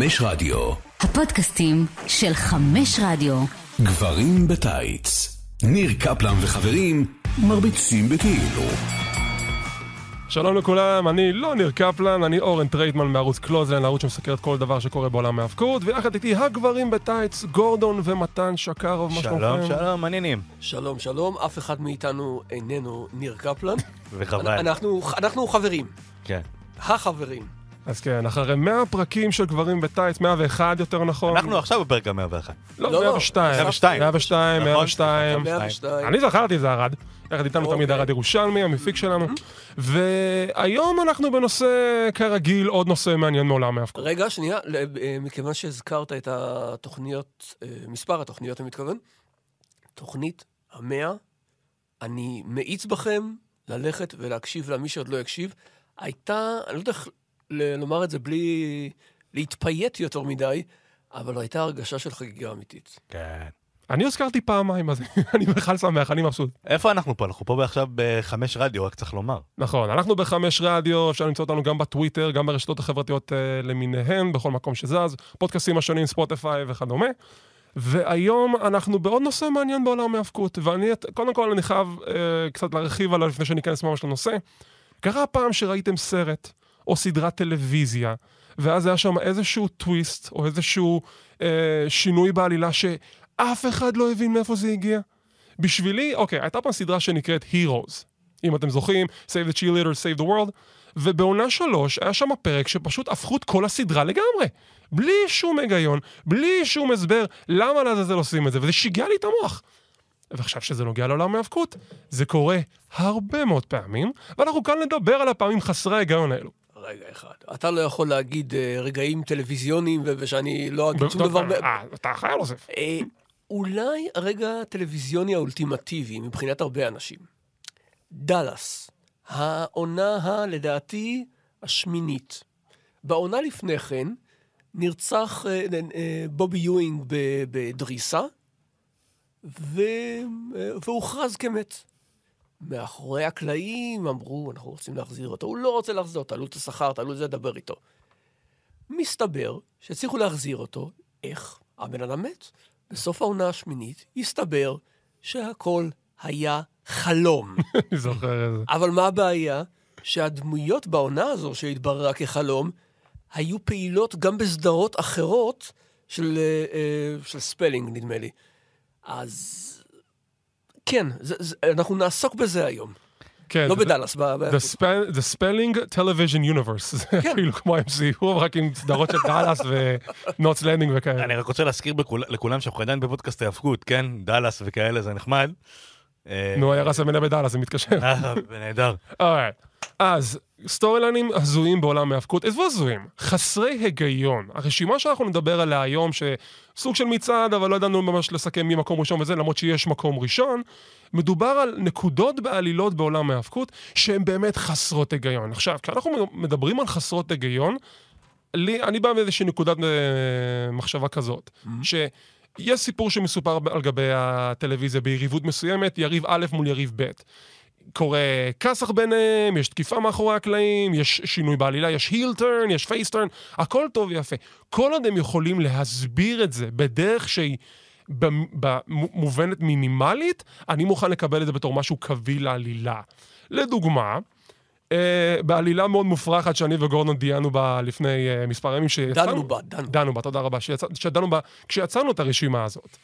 חמש רדיו. הפודקאסטים של חמש רדיו. גברים בטייץ. ניר קפלן וחברים מרביצים בכאילו. שלום לכולם, אני לא ניר קפלן, אני אורן טרייטמן מערוץ קלוזליין, ערוץ שמסקר את כל דבר שקורה בעולם ההאבקות, ויחד איתי הגברים בטייץ, גורדון ומתן שקרוב, מה שלומכם? שלום, שלום, מעניינים. שלום, שלום, אף אחד מאיתנו איננו ניר קפלן. וחבל. אנחנו, אנחנו חברים, כן. החברים. אז כן, אחרי 100 פרקים של גברים בטייץ, 101 יותר נכון. אנחנו עכשיו בפרק ה-101. לא, לא, לא. 102. 102. 102, נכון. 102. 102. אני זכרתי את זה ארד. יחד איתנו אוקיי. תמיד ארד ירושלמי, המפיק שלנו. והיום אנחנו בנושא, כרגיל, עוד נושא מעניין מעולם ההאבקות. רגע, שנייה, אה, מכיוון שהזכרת את התוכניות, אה, מספר התוכניות, אני מתכוון, תוכנית המאה, אני מאיץ בכם ללכת ולהקשיב למי שעוד לא יקשיב. הייתה, אני לא יודע איך לומר את זה בלי להתפייט יותר מדי, אבל הייתה הרגשה של חגיגה אמיתית. כן. אני הוזכרתי פעמיים, אז אני בכלל שמח, אני מבסוט. איפה אנחנו פה? אנחנו פה עכשיו בחמש רדיו, רק צריך לומר. נכון, אנחנו בחמש רדיו, אפשר למצוא אותנו גם בטוויטר, גם ברשתות החברתיות אה, למיניהן, בכל מקום שזז, פודקאסטים השונים, ספוטיפיי וכדומה. והיום אנחנו בעוד נושא מעניין בעולם ההאבקות, ואני, קודם כל אני חייב אה, קצת להרחיב עליו לפני שניכנס ממש לנושא. קרה פעם שראיתם סרט או סדרת טלוויזיה, ואז היה שם איזשהו טוויסט או איזשהו אה, שינוי בעלילה שאף אחד לא הבין מאיפה זה הגיע. בשבילי, אוקיי, הייתה פעם סדרה שנקראת Heroes. אם אתם זוכרים, Save the Cheerleader, Save the World. ובעונה שלוש היה שם פרק שפשוט הפכו את כל הסדרה לגמרי. בלי שום היגיון, בלי שום הסבר למה לעזאזל עושים את זה, וזה שיגע לי את המוח. ועכשיו שזה נוגע לעולם ההאבקות, זה קורה הרבה מאוד פעמים, ואנחנו כאן לדבר על הפעמים חסרי ההיגיון האלו. רגע אחד, אתה לא יכול להגיד אה, רגעים טלוויזיוניים ושאני לא אגיד שום דבר... ב- אה, אתה חייב להוסיף. אה, אולי הרגע הטלוויזיוני האולטימטיבי מבחינת הרבה אנשים. דאלאס, העונה ה, לדעתי, השמינית. בעונה לפני כן נרצח אה, בובי יואינג בדריסה, והוכרז כמת. מאחורי הקלעים אמרו, אנחנו רוצים להחזיר אותו. הוא לא רוצה להחזיר אותו, תעלו את השכר, תעלו את זה, דבר איתו. מסתבר שהצליחו להחזיר אותו, איך? הבן אדם מת. בסוף העונה השמינית הסתבר שהכל היה חלום. אני זוכר את זה. אבל מה הבעיה? שהדמויות בעונה הזו שהתבררה כחלום, היו פעילות גם בסדרות אחרות של, אה, אה, של ספלינג, נדמה לי. אז כן, זה, זה, אנחנו נעסוק בזה היום. כן, לא בדאלאס, ב... ב- The, spell, the Spelling Television Universe, זה כן. כאילו כמו MCU, רק עם סדרות של דאלאס ונוטס לנדינג וכאלה. אני רק רוצה להזכיר בכול- לכולם שאנחנו עדיין בפודקאסט ההאבקות, כן? דאלאס וכאלה, זה נחמד. אה, נו, היה רסלמניה בדאלאס, זה מתקשר. אה, נהדר. אז, storyline ים הזויים בעולם ההאבקות, עזבו הזויים, חסרי היגיון. הרשימה שאנחנו נדבר עליה היום, שסוג של מצעד, אבל לא ידענו ממש לסכם מי מקום ראשון וזה, למרות שיש מקום ראשון, מדובר על נקודות בעלילות בעולם ההאבקות, שהן באמת חסרות היגיון. עכשיו, כשאנחנו מדברים על חסרות היגיון, לי, אני בא מאיזושהי נקודת אה, מחשבה כזאת, שיש סיפור שמסופר על גבי הטלוויזיה ביריבות מסוימת, יריב א' מול יריב ב'. קורה כסח ביניהם, יש תקיפה מאחורי הקלעים, יש שינוי בעלילה, יש heel turn, יש face turn, הכל טוב ויפה. כל עוד הם יכולים להסביר את זה בדרך שהיא במ- במובנת מינימלית, אני מוכן לקבל את זה בתור משהו קביל לעלילה. לדוגמה, אה, בעלילה מאוד מופרכת שאני וגורדון דיינו בה לפני אה, מספר ימים, שיצאנו... דנו בה, דנו. דנו בה, תודה רבה, שיצא, שדנו בה כשיצרנו את הרשימה הזאת.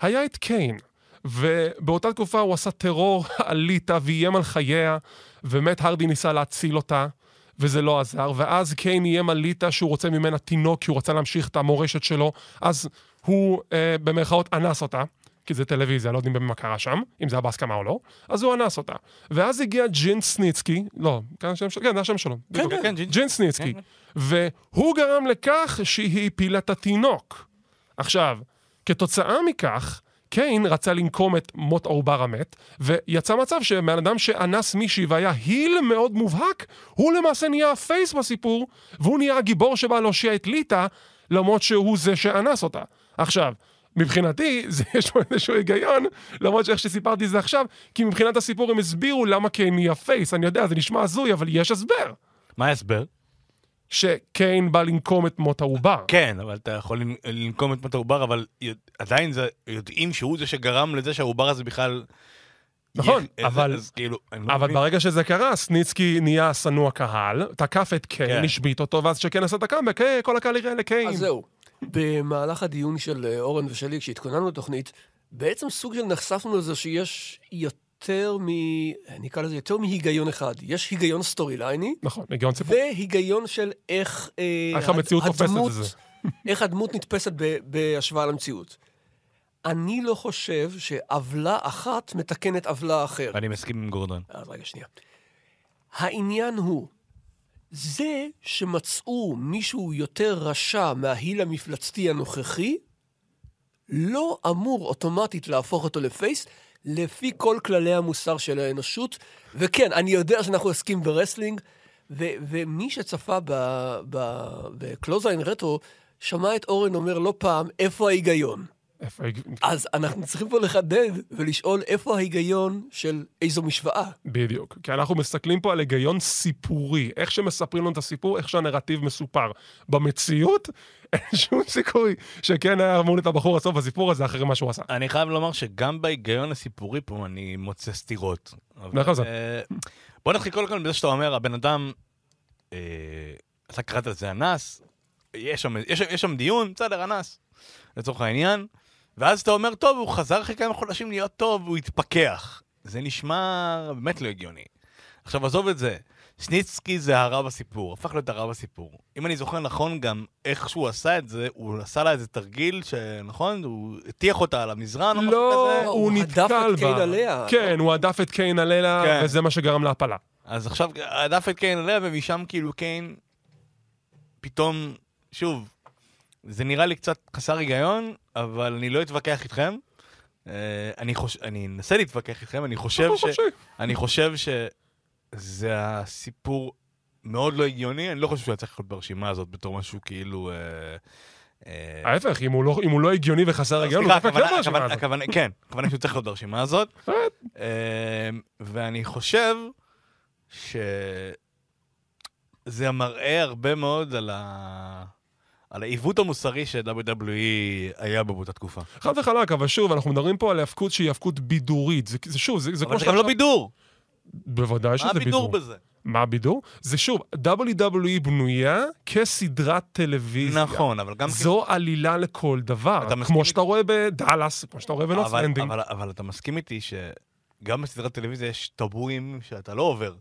היה את קיין, ובאותה תקופה הוא עשה טרור על ליטא ואיים על חייה, ומט הרדי ניסה להציל אותה, וזה לא עזר, ואז קיין איים על ליטא שהוא רוצה ממנה תינוק, כי הוא רצה להמשיך את המורשת שלו, אז הוא אה, במרכאות אנס אותה. כי זה טלוויזיה, לא יודעים באמת מה קרה שם, אם זה היה בהסכמה או לא, אז הוא אנס אותה. ואז הגיע ג'ין סניצקי, לא, כן, השם שלו, כן, זה השם שלו. כן, בדיוק. כן, ג'ין- ג'ין סניצקי. והוא גרם לכך שהיא הפילה את התינוק. עכשיו, כתוצאה מכך, קיין רצה לנקום את מות העובר המת, ויצא מצב שבן אדם שאנס מישהי והיה heel מאוד מובהק, הוא למעשה נהיה ה face בסיפור, והוא נהיה הגיבור שבא להושיע את ליטא, למרות שהוא זה שאנס אותה. עכשיו, מבחינתי, זה, יש פה איזשהו היגיון, למרות שאיך שסיפרתי זה עכשיו, כי מבחינת הסיפור הם הסבירו למה קיין נהיה face, אני יודע, זה נשמע הזוי, אבל יש הסבר. מה ההסבר? שקיין בא לנקום את מות העובר. כן, אבל אתה יכול לנ- לנקום את מות העובר, אבל עדיין זה, יודעים שהוא זה שגרם לזה שהעובר הזה בכלל... נכון, יהיה- אבל- אז כאילו, לא אבל מבין. ברגע שזה קרה, סניצקי נהיה שנוא קהל, תקף את קיין, כן. השבית אותו, ואז שקיין עשה את הקאמבק, "היי, כל הקהל יראה לקיין. אז זהו. במהלך הדיון של אה, אורן ושלי, כשהתכוננו לתוכנית, בעצם סוג של נחשפנו לזה שיש יותר מ... נקרא לזה יותר מהיגיון אחד. יש היגיון סטורי לייני, נכון, היגיון סיפור. והיגיון של איך... אה, איך המציאות תופסת את הדמות- זה. איך הדמות נתפסת ב- בהשוואה למציאות. אני לא חושב שעוולה אחת מתקנת עוולה אחרת. אני מסכים עם גורדון. אז רגע, שנייה. העניין הוא, זה שמצאו מישהו יותר רשע מההיל המפלצתי הנוכחי, לא אמור אוטומטית להפוך אותו ל face, לפי כל כללי המוסר של האנושות. וכן, אני יודע שאנחנו עוסקים ב wrestling, ו- ומי שצפה בקלוזליין רטרו, שמע את אורן אומר לא פעם, איפה ההיגיון? איפה אז אנחנו צריכים פה לחדד ולשאול איפה ההיגיון של איזו משוואה. בדיוק. כי אנחנו מסתכלים פה על היגיון סיפורי, איך שמספרים לנו את הסיפור, איך שהנרטיב מסופר. במציאות, אין שום סיכוי שכן היה אמור להיות הבחור הסוף בסיפור הזה אחרי מה שהוא עשה. אני חייב לומר שגם בהיגיון הסיפורי פה אני מוצא סתירות. נכון, זה. אה, בוא נתחיל קודם כל בזה שאתה אומר, הבן אדם, אה, אתה קראת לזה אנס, יש שם דיון, בסדר, אנס, לצורך העניין, ואז אתה אומר, טוב, הוא חזר אחרי כמה חודשים להיות טוב, הוא התפכח. זה נשמע באמת לא הגיוני. עכשיו, עזוב את זה. שניצקי זה הרע בסיפור, הפך להיות הרע בסיפור. אם אני זוכר נכון גם איך שהוא עשה את זה, הוא עשה לה איזה תרגיל שנכון? הוא הטיח אותה על המזרן או משהו לא, כזה? הוא הוא הדף נתקל את קיין בה. עליה. כן, הוא הדף את קיין עליה, כן. וזה מה שגרם להפלה. אז עכשיו הדף את קיין עליה, ומשם כאילו קיין פתאום, שוב, זה נראה לי קצת חסר היגיון, אבל אני לא אתווכח איתכם. אה, אני, חוש... אני אנסה להתווכח איתכם, אני חושב, בחור ש... אני חושב שזה הסיפור מאוד לא הגיוני, אני לא חושב שהוא היה צריך להיות ברשימה הזאת בתור משהו כאילו... אה, אה, ההפך, אם הוא לא- אם הוא לא הגיוני וחסר היגיון, הוא סליחה, דווקא כן הכוונה- ברשימה הזאת. כן, הכוונה שהוא צריך להיות ברשימה הזאת. אה, ואני חושב שזה מראה הרבה מאוד על ה... על העיוות המוסרי ש-WWE היה בו באותה תקופה. חד וחלק, אבל שוב, אנחנו מדברים פה על האבקות שהיא האבקות בידורית. זה זה שוב, זה זה אבל כמו זה גם לא בידור. בוודאי שזה מה בידור. הבידור בזה? מה הבידור? זה שוב, WWE בנויה כסדרת טלוויזיה. נכון, אבל גם... זו עלילה לכל דבר. אתה מסכים כמו שאתה רואה בדאלאס, כמו שאתה רואה בנוס אבל. אבל, אבל אתה מסכים איתי שגם בסדרת טלוויזיה יש טבואים שאתה לא עובר.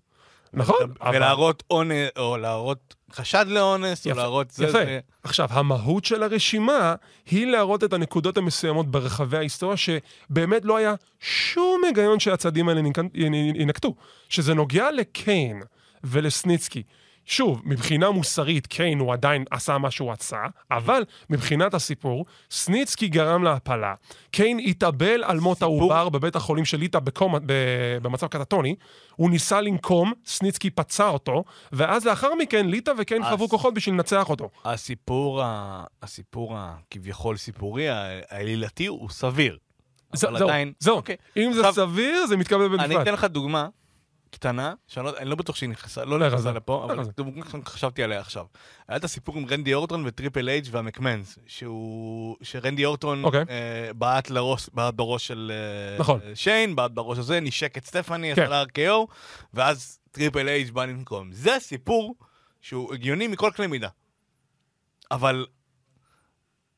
נכון, ולהראות אונס, או להראות חשד לאונס, או יפה, להראות זה, יפה. זה. עכשיו, המהות של הרשימה היא להראות את הנקודות המסוימות ברחבי ההיסטוריה, שבאמת לא היה שום היגיון שהצעדים האלה ינק- ינקטו. שזה נוגע לקיין ולסניצקי. שוב, מבחינה מוסרית, קיין הוא עדיין עשה מה שהוא עשה, אבל מבחינת הסיפור, סניצקי גרם להפלה. קיין התאבל על מות העובר בבית החולים של ליטא בקומה, ב- במצב קטטוני, הוא ניסה לנקום, סניצקי פצע אותו, ואז לאחר מכן ליטא וקיין חברו כוחות בשביל לנצח אותו. הסיפור, ה... הסיפור הכביכול סיפורי, העלילתי, הוא סביר. זה- זהו, עדיין... זהו. אוקיי. אם זה סביר, זה מתקבל אני במשפט. אתן לך דוגמה קטנה, שאני לא, לא בטוח שהיא נכנסה, לא לך נכנסה זה. לפה, אבל שחשבתי עליה עכשיו. היה את הסיפור עם רנדי אורטון וטריפל אייג' והמקמנס. שרנדי אורטון אוקיי. אה, בעט בראש של אה, נכון. שיין, בעט בראש הזה, נשק את סטפני, כן. עשה לה RKO, ואז טריפל אייץ' בא לנקום. זה סיפור שהוא הגיוני מכל קנה מידה. אבל...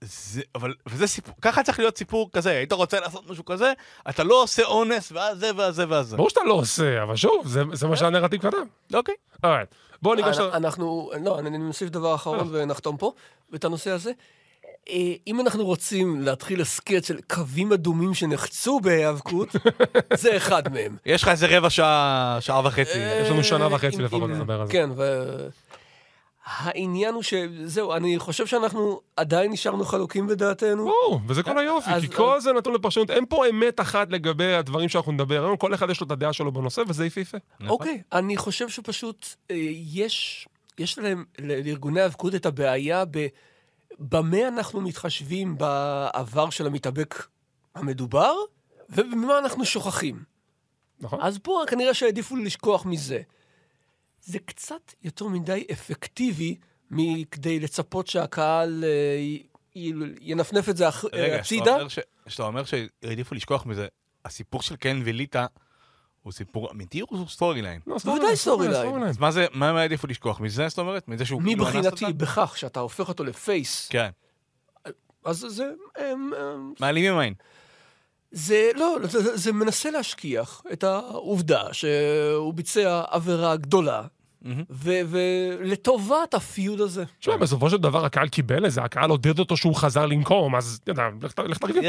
זה, אבל, וזה סיפור, ככה צריך להיות סיפור כזה, היית רוצה לעשות משהו כזה, אתה לא עושה אונס, ואז זה ואז זה ואז זה. ברור שאתה לא עושה, אבל שוב, זה- זה מה שהנרטיב כתב. אוקיי. alright. בואו ניגש. אנחנו, לא, אני מוסיף דבר אחרון ונחתום פה, ואת הנושא הזה. אה, אם אנחנו רוצים להתחיל הסכת של קווים אדומים שנחצו בהיאבקות, זה אחד מהם. יש לך איזה רבע שעה, שעה וחצי. יש לנו שנה וחצי לפחות לדבר על זה. כן, ו... העניין הוא שזהו, אני חושב שאנחנו עדיין נשארנו חלוקים בדעתנו. ברור, וזה כל היופי, אז- כי כל זה נתון לפרשנות, אין פה אמת אחת לגבי הדברים שאנחנו נדבר היום, כל אחד יש לו את הדעה שלו בנושא, וזה יפהפה. אוקיי, אני חושב שפשוט אה, יש, יש להם, ל- לארגוני האבקות את הבעיה ב... במה אנחנו מתחשבים בעבר של המתאבק המדובר, ובמה אנחנו שוכחים. נכון? אז פה כנראה שהעדיפו לשכוח מזה. זה קצת יותר מדי אפקטיבי מכדי לצפות שהקהל אה, י- י- ינפנף את זה אח- רגע, שאתה הצידה. אומר ש- שאתה אומר שהעדיפו לשכוח מזה, הסיפור של קן וליטה הוא סיפור אמיתי או הוא storyline? לא, בוודאי storyline. אז מה זה, מה הם העדיפו לשכוח? מזה זאת אומרת? מזה שהוא כאילו אנס מבחינתי, אותה? בכך שאתה הופך אותו ל face, כן. אז זה... מעלימים עין. זה לא, זה, זה- מנסה להשכיח את העובדה שהוא ביצע עבירה גדולה, ולטובת ה feud הזה. תשמע, בסופו של דבר הקהל קיבל את זה, הקהל עודד אותו שהוא חזר לנקום, אז, לך ת- לך תרגיל.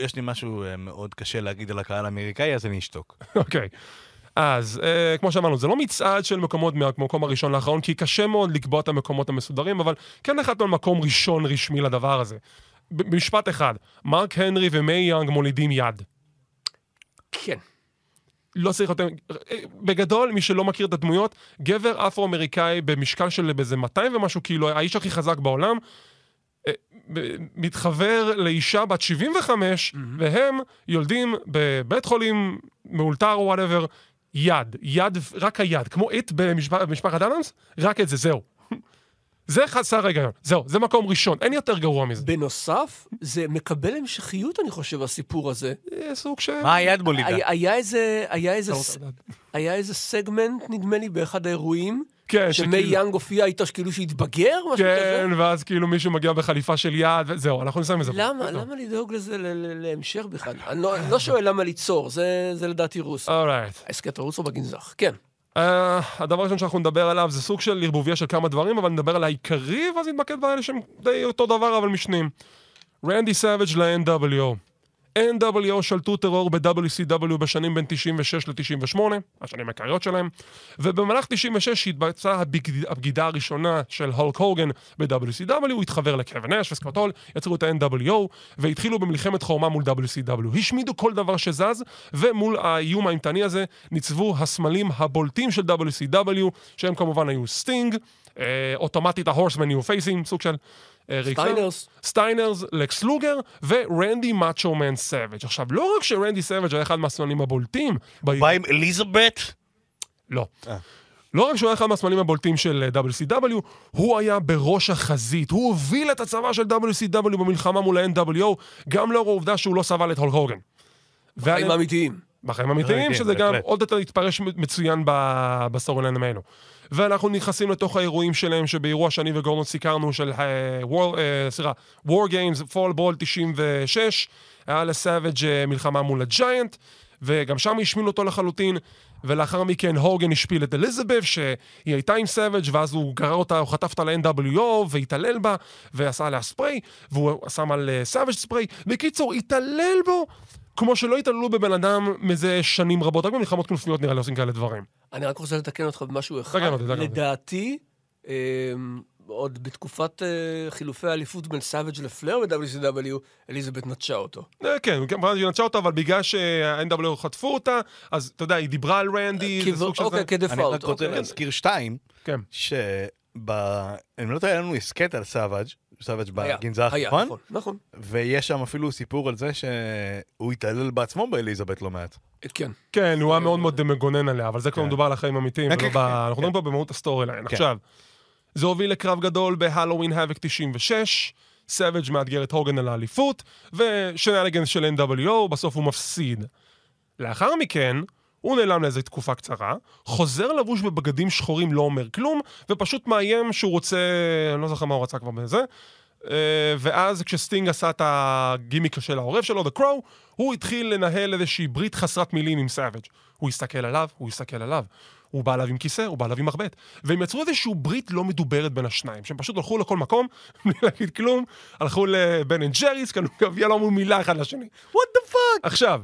יש לי משהו, אה, מאוד קשה להגיד על הקהל האמריקאי, אז אני אשתוק. אוקיי. אז אה, כמו שאמרנו, זה לא מצעד של מקומות מהמקום הראשון לאחרון, כי קשה מאוד לקבוע את המקומות המסודרים, אבל כן החלטנו על מקום ראשון רשמי לדבר הזה. במשפט אחד, מרק הנרי ומיי יאנג מולידים יד. כן. לא צריך יותר... אה, בגדול, מי שלא מכיר את הדמויות, גבר אפרו-אמריקאי במשקל של באיזה 200 ומשהו קילו, האיש הכי חזק בעולם, אה, מתחבר לאישה בת 75, והם יולדים בבית חולים מאולתר או whatever, יד, יד, רק היד, כמו את במשפ- במשפחת אדמס, רק את זה, זהו. זה חסר היגיון, זהו, זה מקום ראשון, אין יותר גרוע מזה. בנוסף, זה מקבל המשכיות, אני חושב, הסיפור הזה. אה, סוג של... מה היד מולידה? היה, היה איזה, היה איזה, לדעת? היה איזה סגמנט, נדמה לי, באחד האירועים, כן, שמי שכאילו- יאנג הופיע איתו כאילו שהתבגר, משהו כזה. כן, ואז כאילו מישהו מגיע בחליפה של יד, וזהו, אנחנו נסיים את זה. למה? למה לדאוג לזה להמשך בכלל? אני לא- אני לא שואל למה ליצור, זה זה לדעתי רוסו. alright. ההסכת הרוסו בגנזך, כן. Uh, הדבר הראשון שאנחנו נדבר עליו זה סוג של ערבוביה של כמה דברים, אבל נדבר על העיקרי, ואז נתמקד באלה שהם די אותו דבר, אבל משנים. רנדי סאביג' ל-NWO. NWO שלטו טרור ב-WCW בשנים בין 96 ל-98, השנים העיקריות שלהם, ובמהלך 96 התבצעה הבגידה הראשונה של הולק הוגן ב-WCW, הוא התחבר לקווין נאש וסקוט הול, יצרו את ה-NWO, והתחילו במלחמת חורמה מול WCW. השמידו כל דבר שזז, ומול האיום האימתני הזה ניצבו הסמלים הבולטים של WCW, שהם כמובן היו סטינג, אה, אוטומטית ההורסמן יהיו face ים, סוג של... אה. סטיינרס. סטיינרס, לקס לוגר ורנדי מאצ'ו מן סאביג'. עכשיו, לא רק שרנדי סאביג' היה אחד מהסמלים הבולטים, ב- בא עם אליזבת? לא. אה. לא רק שהוא היה אחד מהסמלים הבולטים של אה, WCW, הוא היה בראש החזית. הוא הוביל את הצבא של WCW במלחמה מול ה-NWO, גם לאור העובדה שהוא לא סבל את הולק הוגן. חיים וה- אמיתיים. בחיים אמיתיים, כן, שזה גם. עוד יותר התפרש מצוין ב- ב-storylines האלו. ואנחנו נכנסים לתוך האירועים שלהם, שבאירוע שאני וגורדון סיקרנו של, אה, אה, סליחה, War Games, Fall Brawl 96, היה לסאביג' אה, מלחמה מול הג'יאנט, וגם שם השפיל אותו לחלוטין, ולאחר מכן הוגן השפיל את אליזבת, שהיא הייתה עם סאביג', ואז הוא גרר אותה, הוא חטף אותה ל-NWO, והתעלל בה, ועשה עליה ספרי, והוא שם על סאביג' ספרי. בקיצור, התעלל בו, כמו שלא התעללו בבן אדם מזה שנים רבות, רק במלחמות כנופיות נראה לי עושים כאלה דברים. אני רק רוצה לתקן אותך במשהו אחד. תקן אותי, תקן אותי. לדעתי, אמ, עוד בתקופת אה, חילופי האליפות בין סאביג' לפלר ב-WCW, אליזבת נטשה אותו. אה, כן, כמובן שהיא נטשה אותה, אבל בגלל שה-NWO חטפו אותה, אז אתה יודע, היא דיברה על רנדי, זה כאילו, סוג של אוקיי, זה. אני. רק רוצה אוקיי. להזכיר שתיים, כן. שב... אני לא יודע, היה לנו הסכת על סאביג', סאביג' בגנזך, היה, נכון? נכון, נכון. ויש שם אפילו סיפור על זה שהוא התעלל בעצמו באליזבת לא מעט. כן. כן, הוא היה מאוד מאוד מגונן עליה, אבל זה כבר כן. מדובר על החיים האמיתיים, כן, ולא כן, ב- אנחנו מדברים פה במהות ה-storyline. עכשיו, זה הוביל לקרב גדול ב-Halloween Havoc 96, סאביג' מאתגר את הוגן על האליפות, ושנניגנס של NWO, בסוף הוא מפסיד. לאחר מכן, הוא נעלם לאיזו תקופה קצרה, חוזר לבוש בבגדים שחורים, לא אומר כלום, ופשוט מאיים שהוא רוצה, אני לא זוכר מה הוא רצה כבר בזה. אה, ואז כשסטינג עשה את הגימיק של העורב שלו, The Crow, הוא התחיל לנהל איזושהי ברית חסרת מילים עם סאביג'. הוא הסתכל עליו, הוא הסתכל עליו. הוא בא אליו עם כיסא, הוא בא אליו עם מחבט. והם יצרו איזושהי ברית לא מדוברת בין השניים, שהם פשוט הלכו לכל מקום, בלי להגיד כלום, הלכו לבן אנד ג'ריס, קנו גביע, לא אמרו מילה אחד לשני. What the fuck? עכשיו,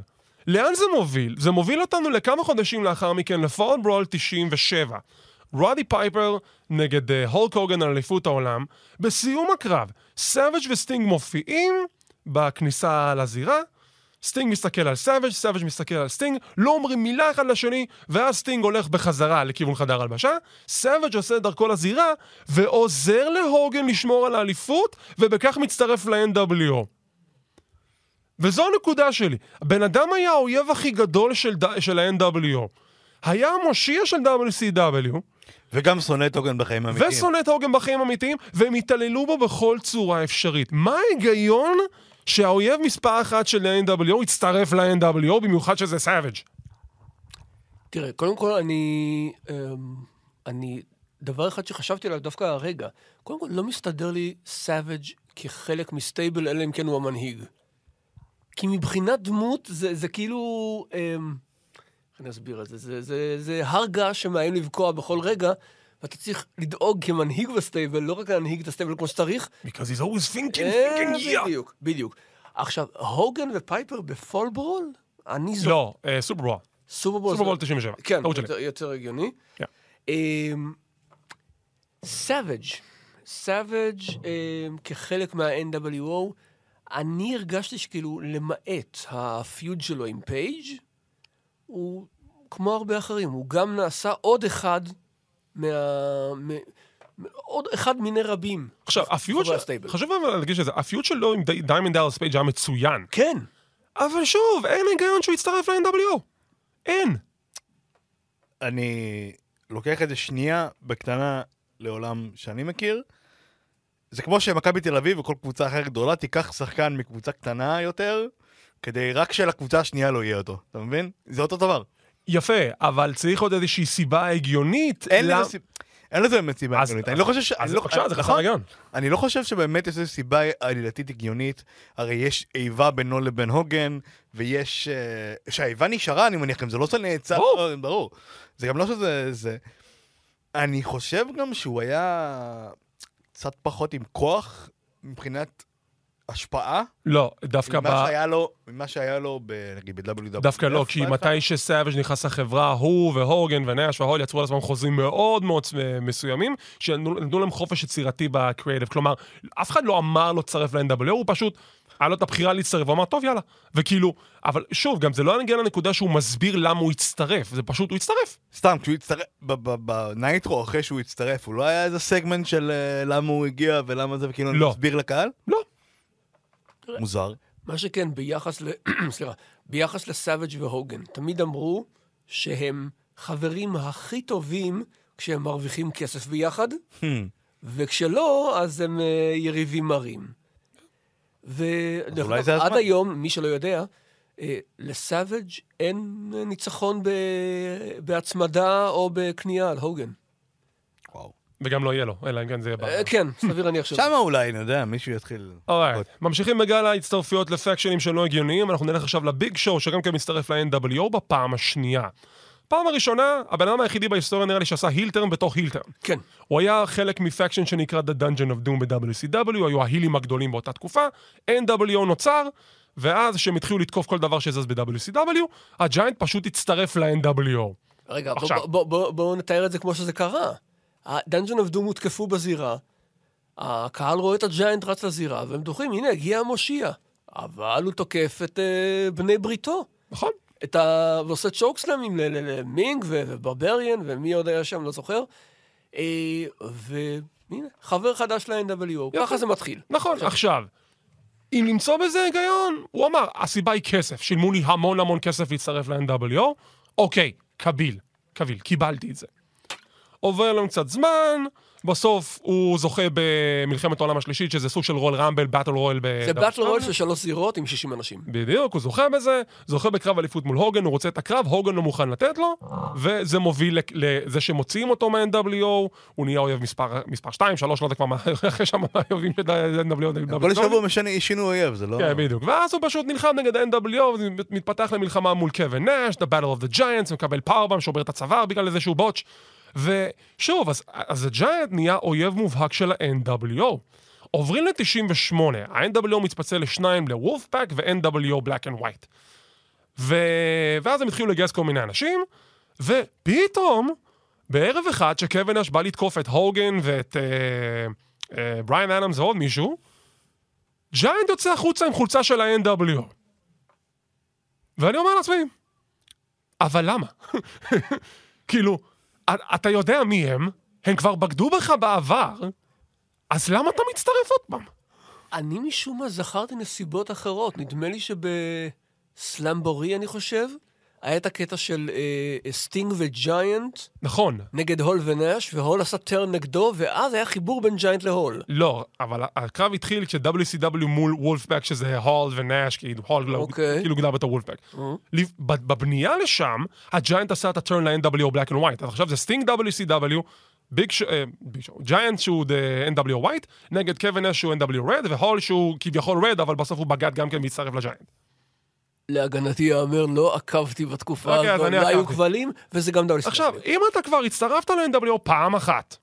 לאן זה מוביל? זה מוביל אותנו לכמה חודשים לאחר מכן לפורט ברול 97. רודי פייפר נגד אה, הולק הוגן על אליפות העולם. בסיום הקרב, סאביג' וסטינג מופיעים בכניסה לזירה. סטינג מסתכל על סאביג', סאביג' מסתכל על סטינג, לא אומרים מילה אחד לשני, ואז סטינג הולך בחזרה לכיוון חדר הלבשה, סאביג' עושה את דרכו לזירה, ועוזר להוגן לשמור על האליפות, ובכך מצטרף ל-NWO. וזו הנקודה שלי. הבן אדם היה האויב הכי גדול של, של ה-NWO. היה המושיע של WCW, וגם שונא את הוגן בחיים האמיתיים. ושונא את הוגן בחיים אמיתיים, והם התעללו בו בכל צורה אפשרית. מה ההיגיון שהאויב מספר אחת של ה-NWO יצטרף ל-NWO, במיוחד שזה סאביג'? תראה, קודם כל אני... אמ, אני... דבר אחד שחשבתי עליו דווקא הרגע, קודם כל לא מסתדר לי סאביג' כחלק מ-stable, אלא אם כן הוא המנהיג. כי מבחינת דמות זה, זה כאילו... אמ, איך אני אסביר את זה? זה, זה, זה הר געש שמאיים לבקוע בכל רגע, ואתה צריך לדאוג כמנהיג ב-stable, לא רק להנהיג את ה-stable כמו שצריך. Because he's always thinking, אה, thinking, yeah. בדיוק, בדיוק. עכשיו, הוגן ופייפר ב-Fall Brawl? אני זוכר. לא, אה, SuperBrawl. SuperBrawl. SuperBrawl זה- 97. כן. יותר, הגיוני. כן. סאביג', סאביג' אמ, כחלק מה-NWO, אני הרגשתי שכאילו, למעט ה-feud שלו עם פייג', הוא כמו הרבה אחרים, הוא גם נעשה עוד אחד מה... מ... מ- עוד אחד מיני רבים. עכשיו, ה-feud של... חשוב אבל להדגיש את זה, ה-feud שלו עם די- דיימונד דאלאס פייג' היה מצוין. כן, אבל שוב, אין היגיון שהוא יצטרף ל-NWO. אין. אני לוקח את זה שנייה בקטנה לעולם שאני מכיר. זה כמו שמכבי תל אביב וכל קבוצה אחרת גדולה תיקח שחקן מקבוצה קטנה יותר, כדי רק שלקבוצה השנייה לא יהיה אותו. אתה מבין? זה אותו דבר. יפה, אבל צריך עוד איזושהי סיבה הגיונית. אין לזה סיבה. אין לזה באמת סיבה הגיונית. אני לא חושב ש... אז לא- בבקשה, זה חסר נכון? היגיון. אני לא חושב שבאמת יש איזו סיבה עלילתית הגיונית. הרי יש איבה בינו לבין הוגן, ויש... אה, שהאיבה נשארה, אני מניח, אם זה לא נעצר, ברור. לא, ברור. זה גם לא שזה... זה... אני חושב גם שהוא היה קצת פחות עם כוח מבחינת השפעה, לא, דווקא ממה ב... שהיה לו, ממה שהיה לו, ב- נגיד, ב-WW. דווקא לא, כי מתי שסאביג' נכנס לחברה, הוא והורגן ונאש והול יצרו לעצמם חוזים מאוד מאוד מסוימים, שנתנו להם חופש יצירתי בקריאיטיב. כלומר, אף אחד לא אמר לו תצטרף ל-NWO, הוא פשוט, היה לו את הבחירה להצטרף, הוא אמר, טוב, יאללה. וכאילו, אבל שוב, גם זה לא נגיע לנקודה שהוא מסביר למה הוא הצטרף, זה פשוט, הוא הצטרף. סתם, כשהוא הצטרף, ב- ב- בנייטרו, אחרי שהוא הצטרף, הוא לא היה איזה סגמנט של אה, למה הוא הגיע ולמה זה, וכאילו לא. נסביר לקהל? לא. מוזר. מה שכן, ביחס ל... סליחה, ביחס לסאביג' והוגן, תמיד אמרו שהם חברים הכי טובים כשהם מרוויחים כסף ביחד, Hmm. וכשלא, אז הם אה, יריבים מרים. אגב, זה עד. היום, מי שלא יודע, אה, לסאביג' אין ניצחון ב... בהצמדה או בקנייה על הוגן. וואו. וגם לא יהיה לו, אלא אם כן זה יהיה. אה, כן, סביר להניח ש... שמה אולי, אני יודע, מישהו יתחיל... אורייט, ממשיכים בגל ההצטרפויות לפקשנים שלא הגיוניים, אנחנו נלך עכשיו לביג שואו, שגם כן מצטרף ל-NWO בפעם השנייה. פעם הראשונה, הבן אדם היחידי בהיסטוריה נראה לי שעשה heel turn בתוך heel turn. כן. הוא היה חלק מ-faction שנקרא The Dungeon of Doom ב-WCW, היו ההילים הגדולים באותה תקופה, NWO נוצר, ואז כשהם התחילו לתקוף כל דבר שזז ב-WCW, הג'יינט פשוט הצטרף ל-NWO. רגע, בואו. בוא, בוא, בוא נתאר את זה כמו שזה קרה. ה-Dungeon of Doom הותקפו בזירה, הקהל רואה את הג'יינט רץ לזירה, והם צורחים, הנה, הגיע המושיע. אבל הוא תוקף את uh, בני בריתו. נכון? את ה... ועושה צ'וקסלמים ל- למינג וברבריאן, ומי עוד היה שם, לא זוכר. אה, והנה, חבר חדש ל-NWO, ככה זה מתחיל. נכון, עכשיו, אם למצוא בזה היגיון, הוא אמר, הסיבה היא כסף, שילמו לי המון המון כסף להצטרף ל-NWO, אוקיי, קביל, קביל, קיבלתי את זה. עובר לנו קצת זמן, בסוף הוא זוכה במלחמת העולם השלישית, שזה סוג של רול רמבל, באטל רויאל ב... זה באטל רול של שלוש זירות עם 60 אנשים. בדיוק, הוא זוכה בזה, זוכה בקרב אליפות מול הוגן, הוא רוצה את הקרב, הוגן לא מוכן לתת לו, וזה מוביל לזה שמוציאים אותו מה-NWO, הוא נהיה אויב מספר, מספר 2, 3, לא יודע כבר מה, אחרי שם האויבים של ה-NWO. כל שבוע משנה שינו אויב, זה לא... כן, בדיוק. ואז הוא פשוט נלחם נגד ה-NWO, מתפתח למלחמה מול קווין נאש, The Battle of the Giants, מקבל פאורבם, שובר את הצוואר בגלל איזשהו בוטש. ושוב, אז, אז הג'יינט נהיה אויב מובהק של ה-NWO. עוברים ל-98, ה-NWO מתפצל לשניים, ל-Wolfpack ו-NWO Black and White. ו... ואז הם התחילו לגייס כל מיני אנשים, ופתאום, בערב אחד שקווין נאש בא לתקוף את הוגן ואת אה, אה, בריאן אדמס ועוד מישהו, ג'יינט יוצא החוצה עם חולצה של ה-NWO. ואני אומר לעצמי, אבל למה? כאילו, אתה יודע מי הם, הם כבר בגדו בך בעבר, אז למה אתה מצטרף עוד פעם? אני משום מה זכרתי נסיבות אחרות. נדמה לי שב-Slamboree, אני חושב, היה את הקטע של אה, סטינג וג'יינט נכון. נגד הול ונאש, והול עשה turn נגדו, ואז היה חיבור בין ג'יינט להול. לא, אבל הקרב התחיל כש-WCW מול Wolfpac, שזה הול ונאש, כאילו הול אוקיי. כאילו גדל Wolfpac. לפ- ב- בבנייה לשם, הג'יינט עשה את ה-turn ל-NWO Black and White. אז עכשיו זה סטינג WCW, Big. אה, Show, ג'יינט שהוא the NWO White, נגד קווין נאש שהוא NWO Red, והול שהוא כביכול Red, אבל בסוף הוא בגד גם כן והצטרף לג'יינט. להגנתי ייאמר, לא עקבתי בתקופה אוקיי, אז הזו, אני לא היו. כבלים, וזה גם דאולי עכשיו, אם אתה כבר הצטרפת ל-NWO פעם אחת,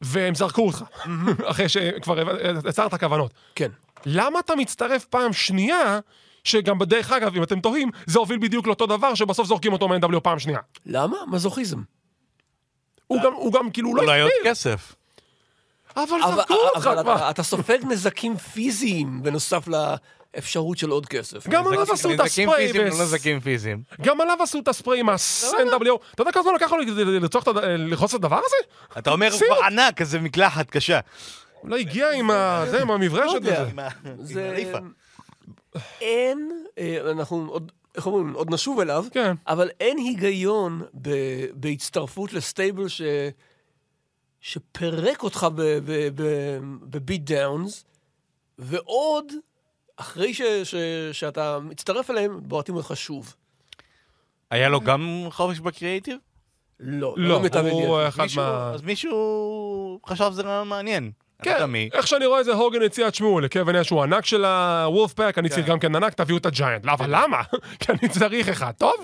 והם זרקו אותך, אחרי שכבר הצהרת כוונות, כן. למה אתה מצטרף פעם שנייה, שגם בדרך אגב, אם אתם תוהים, זה הוביל בדיוק לאותו דבר, שבסוף זורקים אותו מ-NWO פעם שנייה. למה? מזוכיזם. הוא גם, הוא גם, כאילו, הוא לא אולי עוד הסביר, כסף. אבל זרקו אותך כבר. אתה, אתה סופג נזקים פיזיים בנוסף לאפשרות של עוד כסף. גם עליו עשו את נזקים הספרי, לא נזקים פיזיים. גם עליו עשו את הספרי עם ה-NWO. אתה יודע כמה זמן לקח לו לרצוח את הדבר הזה? אתה אומר, הוא. כבר ענק, כזה מקלחת קשה. לא הגיע עם ה... זה, עם המברשת לא. אין, אה, אנחנו עוד, איך אומרים, עוד נשוב אליו, כן. אבל אין היגיון ב, בהצטרפות לסטייבל ש, שפירק אותך בביט דאונס, ועוד, אחרי ש, ש, שאתה מצטרף אליהם, בועטים אותך שוב. היה לו גם חופש בקריאייטיב? לא, לא, למיטב הוא. אחד מישהו- מה... אז מישהו חשב שזה רעיון מעניין. לא כן. איך שאני רואה את זה, הוגן הציע, תשמעו, לקווין אש הוא ענק של הוולף פאק, אני צריך גם כן ענק, תביאו את הג'יינט. לא, אבל למה? כי אני צריך אחד. טוב?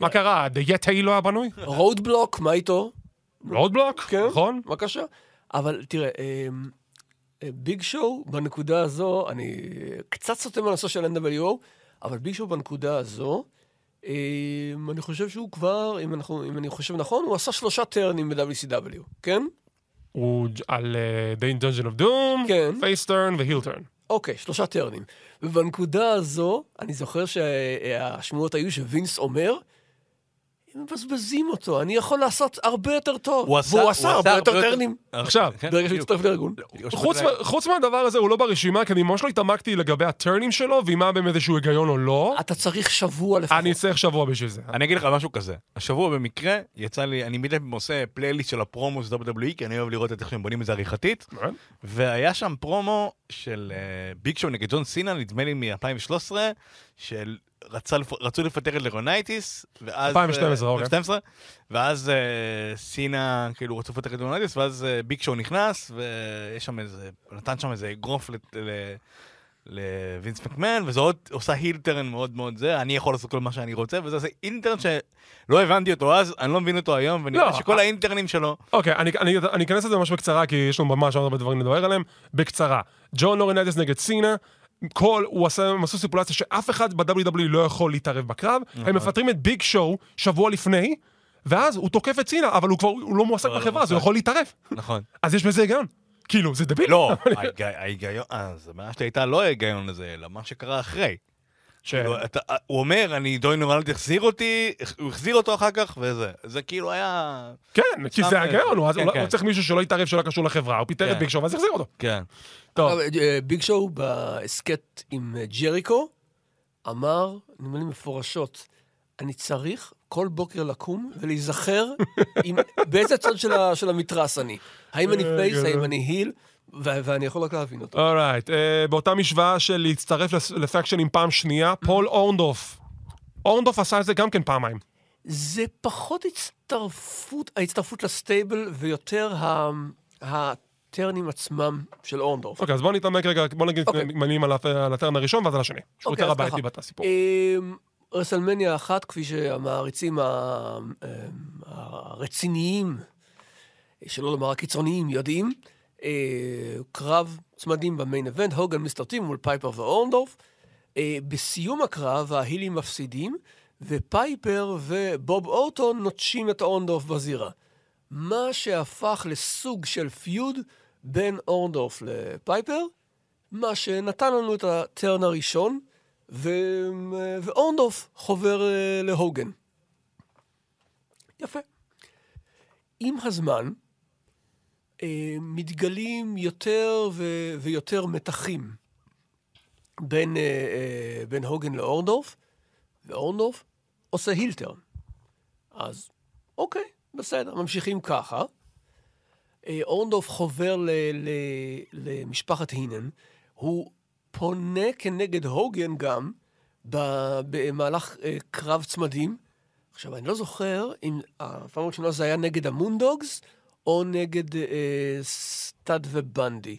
מה קרה? דיאטאי לא היה בנוי? רודבלוק, מה איתו? רודבלוק, כן. נכון? בבקשה. אבל תראה, אמ, ביג שואו, בנקודה הזו, אני קצת סוטה מהנושא של NWO, אבל ביג שואו בנקודה הזו, אמ, אני חושב שהוא כבר, אם, אנחנו, אם אני חושב נכון, הוא עשה שלושה טרנים ב-WCW, כן? הוא על דיין Dungeon of Doom, כן. face turn ו heel turn. אוקיי, שלושה טרנים. ובנקודה הזו, אני זוכר שהשמועות היו שווינס אומר, מבזבזים אותו, אני יכול לעשות הרבה יותר טוב. הוא עשה- והוא הוא עשה הרבה יותר טרנים. עכשיו, כן, ברגע שהוא. הצטרף לארגון. חוץ מה- חוץ מהדבר הזה, הוא לא ברשימה, כי אני ממש לא התעמקתי לגבי הטרנים שלו, ואם היה בהם איזשהו היגיון או לא. אתה צריך שבוע לפחות. אני צריך שבוע בשביל זה. אני אגיד לך משהו כזה. השבוע במקרה יצא לי, אני מדי פעם עושה פלייליסט של הפרומו של WWE, כי אני אוהב לראות את איך שהם בונים את זה עריכתית. נכון? והיה שם פרומו של ביג שואו נגד ג'ון סינה, נדמה לי מ-2013, של רצה. רצו לפטר את לרונייטיס, ואז... 2012, אה, אוקיי. 2012, ואז אה, סינה, כאילו, רצו לפטר את לרונייטיס, ואז אה, ביג שואו נכנס, ויש שם איזה, נתן שם איזה אגרוף. לווינס מקמן, וזה עוד עושה heel turn מאוד מאוד זה, אני יכול לעשות כל מה שאני רוצה, וזה עושה heel turn שלא הבנתי אותו אז, אני לא מבין אותו היום, ונראה לא, שכל אה- ההיל טרנים שלו... אוקיי, אני, אני, אני אכנס לזה ממש בקצרה, כי יש לנו ממש הרבה דברים לדבר עליהם. בקצרה, ג'ון לורינדס נגד סינה, כל, הוא עשה, הם עשו סיפולציה שאף אחד ב-WWE לא יכול להתערב בקרב. נכון. הם מפטרים את ביג שואו שבוע לפני, ואז הוא תוקף את סינה, אבל הוא כבר, הוא לא מועסק לא, לא בחברה, אז הוא. יכול להתערב. נכון. אז יש בזה היגיון. כאילו, זה דביל. לא, ההיג- ההיגיון, אז הבעיה שלי הייתה לא ההיגיון לזה, אלא מה שקרה אחרי. ש... כאילו, אתה- הוא אומר, אני דוי נורלד החזיר אותי, הוא החזיר אותו אחר כך, וזה. זה כאילו היה... כן, כי זה ההיגיון, הוא כן, הוא כן. צריך מישהו שלא יתערב שלא קשור לחברה, הוא פיטר כן. את ביג שואו ואז החזיר אותו. כן. טוב, אה, ביג שואו בהסכת עם אה, ג'ריקו אמר, נדמה לי מפורשות, אני צריך כל בוקר לקום ולהיזכר עם, באיזה צד של, ה, של המתרס אני. האם אני אה, face, גדול. האם אני heel, ו- ואני יכול רק להבין אותו. alright, באותה משוואה של להצטרף לפקשנים פעם שנייה, פול אורנדוף. אורנדוף עשה את זה גם כן פעמיים. זה פחות הצטרפות, ההצטרפות ל stable ויותר ה, הטרנים עצמם של אורנדורף. אוקיי, אז בוא נתעמק רגע, בוא נגיד אוקיי. מילים על על ה turn הראשון ואז על השני. שהוא אוקיי, יותר הבעייתי ככה. בסיפור. אמ, רסלמניה אחת, כפי שהמעריצים ה- אמ, הרציניים, שלא לומר הקיצוניים, יודעים, אה, קרב צמדים ב main event, הוגן מיסטר טי מול פייפר ואורנדורף. אה, בסיום הקרב ההילים מפסידים, ופייפר ובוב אורטון נוטשים את אורנדורף בזירה. מה שהפך לסוג של feud בין אורנדורף לפייפר, מה שנתן לנו את ה turn הראשון, ו... ואורנדורף חובר אה, להוגן. יפה. עם הזמן, מתגלים יותר ו... ויותר מתחים בין, אה, אה, בין הוגן לאורנדורף, ואורנדורף עושה הילטרן. אז אוקיי, בסדר, ממשיכים ככה. אה, אורנדורף חובר ל- ל- למשפחת הינן, הוא פונה כנגד הוגן גם במהלך אה, קרב צמדים. עכשיו, אני לא זוכר אם הפעם הראשונה זה היה נגד המונדוגס או נגד אה, סטאד ובנדי.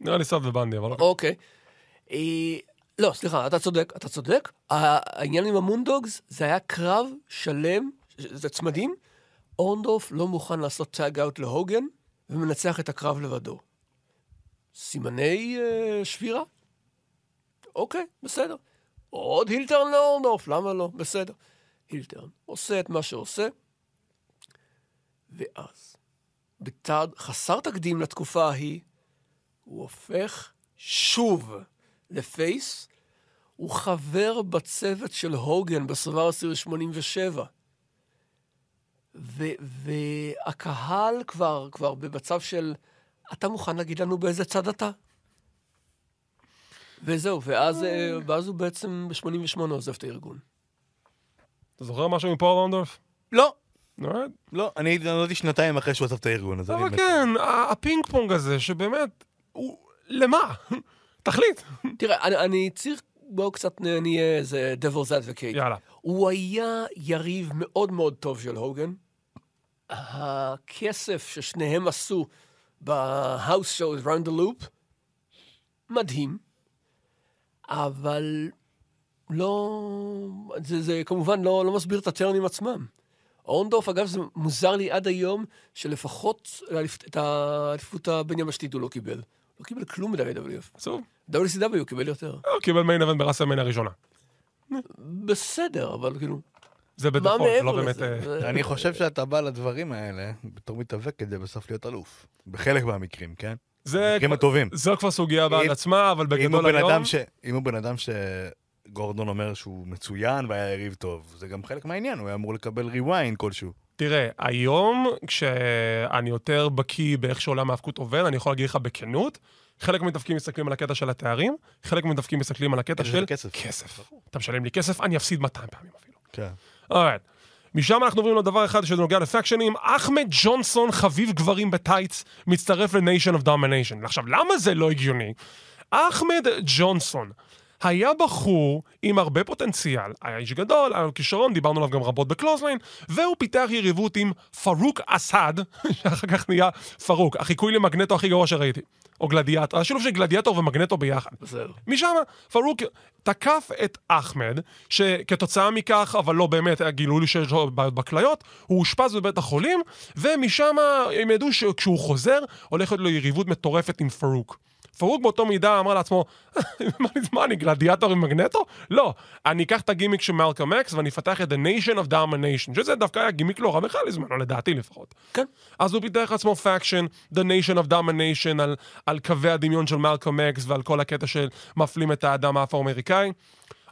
נראה לי סטאד ובנדי, אבל... אוקיי. אה, לא, סליחה, אתה צודק, אתה צודק. העניין עם המונדוגס, זה היה קרב שלם, זה צמדים. אורנדורף לא מוכן לעשות tag out להוגן, ומנצח את הקרב לבדו. סימני אה, שבירה? אוקיי, בסדר. עוד הילטרן לאורנדורף, למה לא? בסדר. הילטרן עושה את מה שעושה, ואז, בצעד חסר תקדים לתקופה ההיא, הוא הופך שוב לפייס, הוא חבר בצוות של הוגן בסבר סיריס 87. ו- והקהל כבר, כבר במצב של, אתה מוכן להגיד לנו באיזה צד אתה? וזהו, ואז, אה, ואז הוא בעצם ב-88 עוזב את הארגון. אתה זוכר משהו מפול אורנדורף? לא. לא, אני נולדתי שנתיים אחרי שהוא עזב את הארגון, אז אני אבל. כן, הפינג פונג הזה, שבאמת, הוא... למה? תחליט. תראה, אני, אני צריך, בואו קצת נהיה איזה devil's advocate. יאללה. הוא היה יריב מאוד מאוד טוב של הוגן. הכסף ששניהם עשו ב-house shows round the loop, מדהים, אבל לא... זה, זה כמובן לא, לא מסביר את הטרנים עצמם. אורנדורף, אגב, זה מוזר לי עד היום, שלפחות את האליפות הבין-יבשתית הוא לא קיבל. לא קיבל כלום מ-WWF. עצוב. WCW הוא קיבל יותר. הוא קיבל מיין אבנט בראסלמניה הראשונה. בסדר, אבל כאילו, זה מה בדפולט, זה לא באמת... אה, אני חושב שאתה בא לדברים האלה בתור מתאבק כדי בסוף להיות אלוף. בחלק מהמקרים, כן? זה... במקרים הטובים. זו כבר סוגיה בעד עצמה, אבל בגדול היום... ש... אם הוא בן אדם שגורדון אומר שהוא מצוין והיה יריב טוב, זה גם חלק מהעניין, הוא היה אמור לקבל rewind כלשהו. תראה, היום, כשאני יותר בקיא באיך שעולם ההאבקות עובד, אני יכול להגיד לך בכנות, חלק מהמתאבקים מסתכלים על הקטע של התארים, חלק מהמתאבקים מסתכלים על הקטע קטע של כסף. כסף. אתה משלם לי כסף, אני אפסיד 200 פעמים אפילו. כן. alright. משם אנחנו עוברים לדבר אחד שזה נוגע לפקשנים. אחמד ג'ונסון, חביב גברים בטייץ, מצטרף ל-Nation of Domination. עכשיו, למה זה לא הגיוני? אחמד ג'ונסון היה בחור עם הרבה פוטנציאל, היה איש גדול, היה לו כישרון, דיברנו עליו גם רבות בקלוזליין, והוא פיתח יריבות עם פרוק אסד, שאחר כך נהיה פרוק, החיקוי למגנטו הכי גרוע שראיתי. או גלדיאטור, השילוב של גלדיאטור ומגנטו ביחד. בסדר. משם פרוק תקף את אחמד, שכתוצאה מכך, אבל לא באמת, היה גילוי שיש לו בעיות בכליות, הוא אושפז בבית החולים, ומשם הם ידעו שכשהוא חוזר, הולכת לו יריבות מטורפת עם פרוק. פרוק באותו מידה אמר לעצמו, מה אני- מה אני גלדיאטור עם מגנטו? לא, אני אקח את הגימיק של מלקום אקס ואני אפתח את The Nation of Domination, שזה דווקא היה גימיק לא רע בכלל לזמנו, לדעתי לפחות. כן. אז הוא פיתח לעצמו faction, The Nation of Domination, על, על קווי הדמיון של מלקום אקס ועל כל הקטע של מפלים את האדם האפרו-אמריקאי.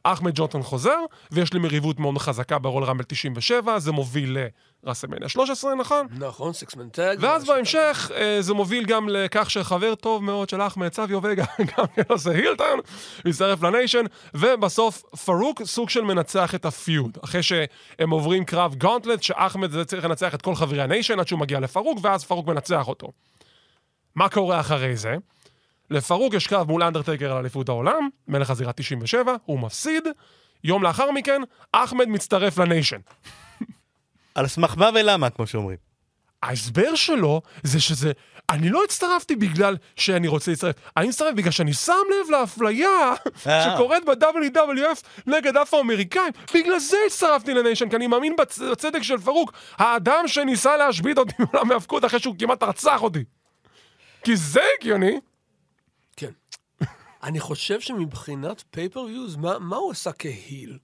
אחמד ג'ונסון חוזר, ויש לו יריבות מאוד חזקה ברויאל רמבל 97, זה מוביל לראסלמניה 13, נכון? נכון, six-man tag. ואז בהמשך אה, זה מוביל גם לכך שחבר טוב מאוד של אחמד, סביו וגה, גם עושה heel turn, מצטרף לניישן, ובסוף פרוק סוג של מנצח את ה feud. אחרי שהם עוברים קרב gauntlet, שאחמד זה צריך לנצח את כל חברי הניישן עד שהוא מגיע לפרוק, ואז פרוק מנצח אותו. מה קורה אחרי זה? לפרוק יש קרב מול אנדרטייקר על אליפות העולם, מלך הזירה 97, הוא מפסיד. יום לאחר מכן, אחמד מצטרף לניישן. על סמך מה ולמה, כמו שאומרים. ההסבר שלו זה שזה... אני לא הצטרפתי בגלל שאני רוצה להצטרף, אני מצטרף בגלל שאני שם לב לאפליה אה. שקורית ב-WWF נגד אפרו-אמריקאים. בגלל זה הצטרפתי לניישן, כי אני מאמין בצ... בצדק של פרוק, האדם שניסה להשבית אותי מעולם ההאבקות אחרי שהוא כמעט רצח אותי. כי זה הגיוני. כן. אני חושב שמבחינת pay-per-views, מה מה הוא עשה כ heel?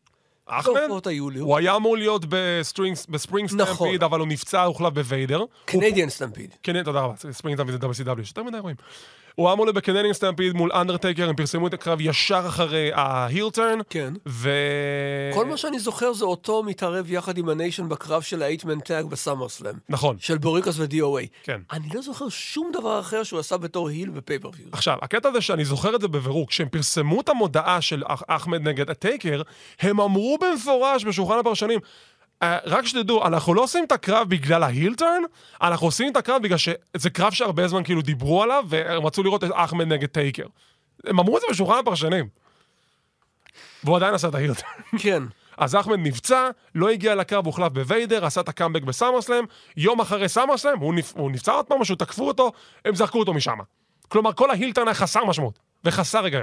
לי. הוא היה אמור להיות ב Spring נכון. Stampede, אבל הוא נפצע, הוחלף בוויידר. Canadian Stampede. כן, תודה רבה, Spring Stampede זה WCW, יותר מדי רואים. הוא היה אמור להיות ב Canadian Stampede מול אנדרטייקר, הם פרסמו את הקרב ישר אחרי ה heel turn, כן. ו... כל מה שאני זוכר זה אותו מתערב יחד עם ה Nation בקרב של ה eight-man tag ב SummerSlam. נכון, של Boricuas ו-DOA. כן. אני לא זוכר שום דבר אחר שהוא עשה בתור heel ב pay-per-views. עכשיו, הקטע הזה שאני זוכר את זה בבירור, כשהם פרסמו את המודעה של אח- אחמד נגד הטייקר, הם אמרו במפורש בשולחן הפרשנים, "אה, רק שתדעו, אנחנו לא עושים את הקרב בגלל ההילטרן, אנחנו עושים את הקרב בגלל שזה קרב שהרבה זמן כאילו דיברו עליו, והם רצו לראות את אחמד נגד טייקר. הם אמרו את זה בשולחן הפרשנים. והוא עדיין עשה את ההילטרן. כן. אז אחמד נפצע, לא הגיע לקרב, הוחלף בוויידר, עשה את הקאמבק בסאמרסלאם, יום אחרי סאמרסלאם, הוא, נפ... הוא נפצע עוד פעם, משהו, תקפו אותו, הם זרקו אותו משם. כלומר, כל ההילטרן היה חסר משמעות, וחסר היגיון.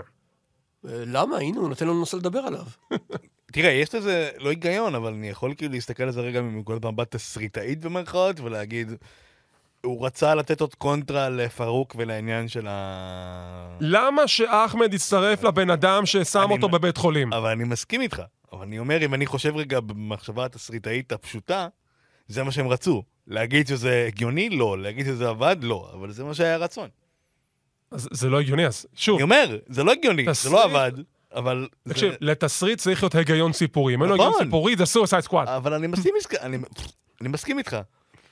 אה, למה? הנה, הוא נותן לנו נושא לדבר עליו. תראה, יש לזה לא היגיון, אבל אני יכול כאילו להסתכל על זה רגע מנקודת מבט תסריטאית במרכאות, ולהגיד, הוא רצה לתת עוד קונטרה לפרוק ולעניין של ה... למה שאחמד יצטרף לבן אדם ששם אותו בבית חולים? אבל אני מסכים איתך. אבל אני אומר, אם אני חושב רגע במחשבה התסריטאית הפשוטה, זה מה שהם רצו. להגיד שזה הגיוני? לא. להגיד שזה עבד? לא. אבל זה מה שהיה רצון. אז זה לא הגיוני, אז שוב, אני אומר, זה לא הגיוני, זה תסריט- לא עבד, אבל... זה- תקשיב, לתסריט צריך להיות היגיון סיפורי. אם אין לו נכון. היגיון סיפורי, זה סויסייד סקוואד. אבל אני מסכים, אני, אני מסכים איתך.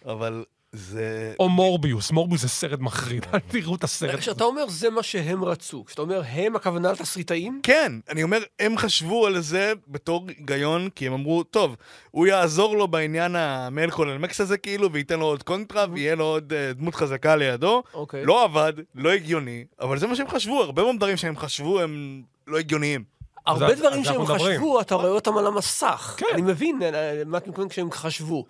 אבל זה... או מורביוס, מורביוס זה סרט מחריד, אל תראו את הסרט. כשאתה אומר זה מה שהם רצו, כשאתה אומר הם, הכוונה לתסריטאים? כן, אני אומר, הם חשבו על זה בתור היגיון, כי הם אמרו, טוב, הוא יעזור לו בעניין המלקול אלמקס הזה כאילו, וייתן לו עוד קונטרה, ויהיה לו עוד uh, דמות חזקה לידו. אוקיי. לא עבד, לא הגיוני, אבל זה מה שהם חשבו, הרבה מאוד דברים שהם חשבו הם לא הגיוניים. הרבה אז- דברים אז שהם. חשבו, אתה רואה אותם על המסך. כן. אני מבין אה, מה אתה מתכוון כשהם חשבו.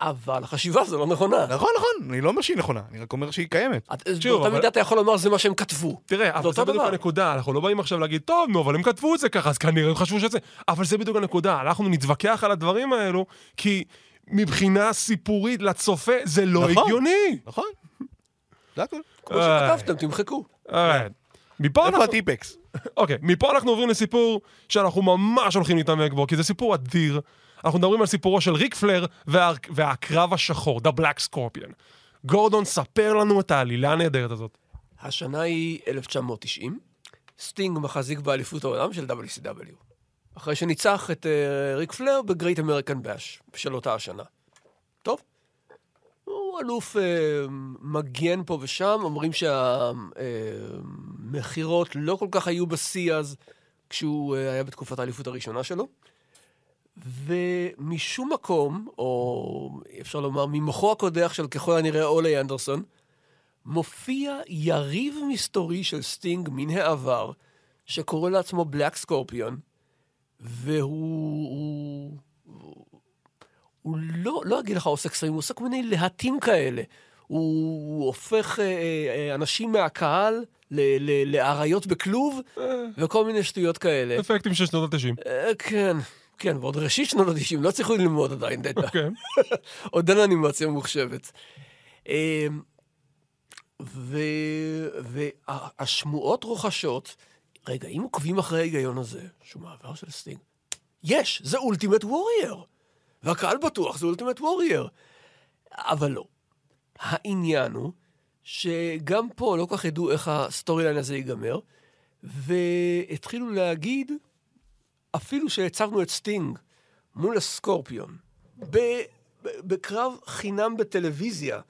אבל החשיבה הזו לא נכונה. נכון, נכון, אני לא אומר שהיא נכונה, אני רק אומר שהיא קיימת. באותה מידה אתה יכול לומר זה מה שהם כתבו. תראה, אבל זה בדיוק. הנקודה, אנחנו לא באים עכשיו להגיד, טוב, נו, אבל הם כתבו את זה ככה, אז כנראה הם חשבו שזה... אבל זה בדיוק הנקודה, אנחנו נתווכח על הדברים האלו, כי מבחינה סיפורית לצופה זה לא נכון. הגיוני. נכון? זה הכול. כמו. שכתבתם, תמחקו. אוקיי. מפה איפה אנחנו... הטיפקס? אוקיי, מפה אנחנו עוברים לסיפור שאנחנו ממש הולכים להתעמק בו, כי זה סיפור אדיר. אנחנו מדברים על סיפורו של ריק פלר וה... והקרב השחור, The Black Scorpion. גורדון, ספר לנו את העלילה הנהדרת הזאת. השנה היא 1990, סטינג מחזיק באליפות העולם של WCW. אחרי שניצח את uh, ריק פלר ב Great American Bash של אותה השנה. טוב, הוא אלוף uh, מגן פה ושם, אומרים שהמכירות לא כל כך היו בשיא אז, כשהוא uh, היה בתקופת האליפות הראשונה שלו. ומשום מקום, או אפשר לומר ממוחו הקודח של ככל הנראה אולי אנדרסון, מופיע יריב מסתורי של סטינג מן העבר, שקורא לעצמו Black Scorpion, והוא... הוא, לא, לא אגיד לך עושה קסמים, הוא עושה כל מיני להטים כאלה. הוא, הוא הופך אה, אה, אנשים מהקהל לאריות בכלוב, וכל מיני שטויות כאלה. אפקטים של שנות ה-90. אה, כן, כן, ועוד ראשית שנות ה-90, לא צריכו ללמוד עדיין דאטה. כן. עוד אין אנימציה ממוחשבת. ו- והשמועות רוחשות, רגע, אם עוקבים אחרי ההיגיון הזה, שהוא מהעבר של סטינג, יש, זה Ultimate Warrior. והקהל בטוח זה Ultimate Warrior. אבל לא. העניין הוא שגם פה לא כל כך ידעו איך ה storyline הזה ייגמר, והתחילו להגיד, אפילו שהצבנו את סטינג מול ה Scorpion, בקרב חינם בטלוויזיה,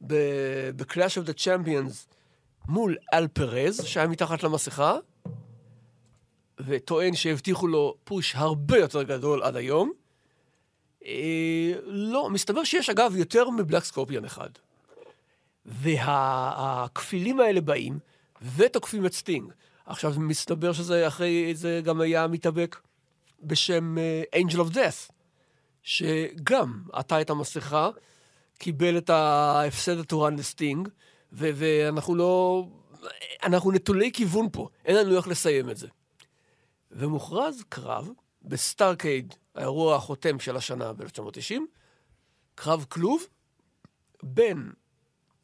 ב-Clash of the Champions, מול אל פרז, שהיה מתחת למסכה, וטוען שהבטיחו לו push הרבה יותר גדול עד היום. אה, לא, מסתבר שיש אגב יותר מ Black Scorpion אחד. והכפילים האלה באים ותוקפים את סטינג. עכשיו, מסתבר שזה אחרי זה גם היה מתאבק בשם אה, Angel of Death, שגם עטה את המסכה, קיבל את ההפסד התורן לסטינג, ו- ואנחנו לא... אנחנו נטולי כיוון פה, אין לנו איך לסיים את זה. ומוכרז קרב ב Starrcade, האירוע החותם של השנה ב-1990, קרב כלוב בין,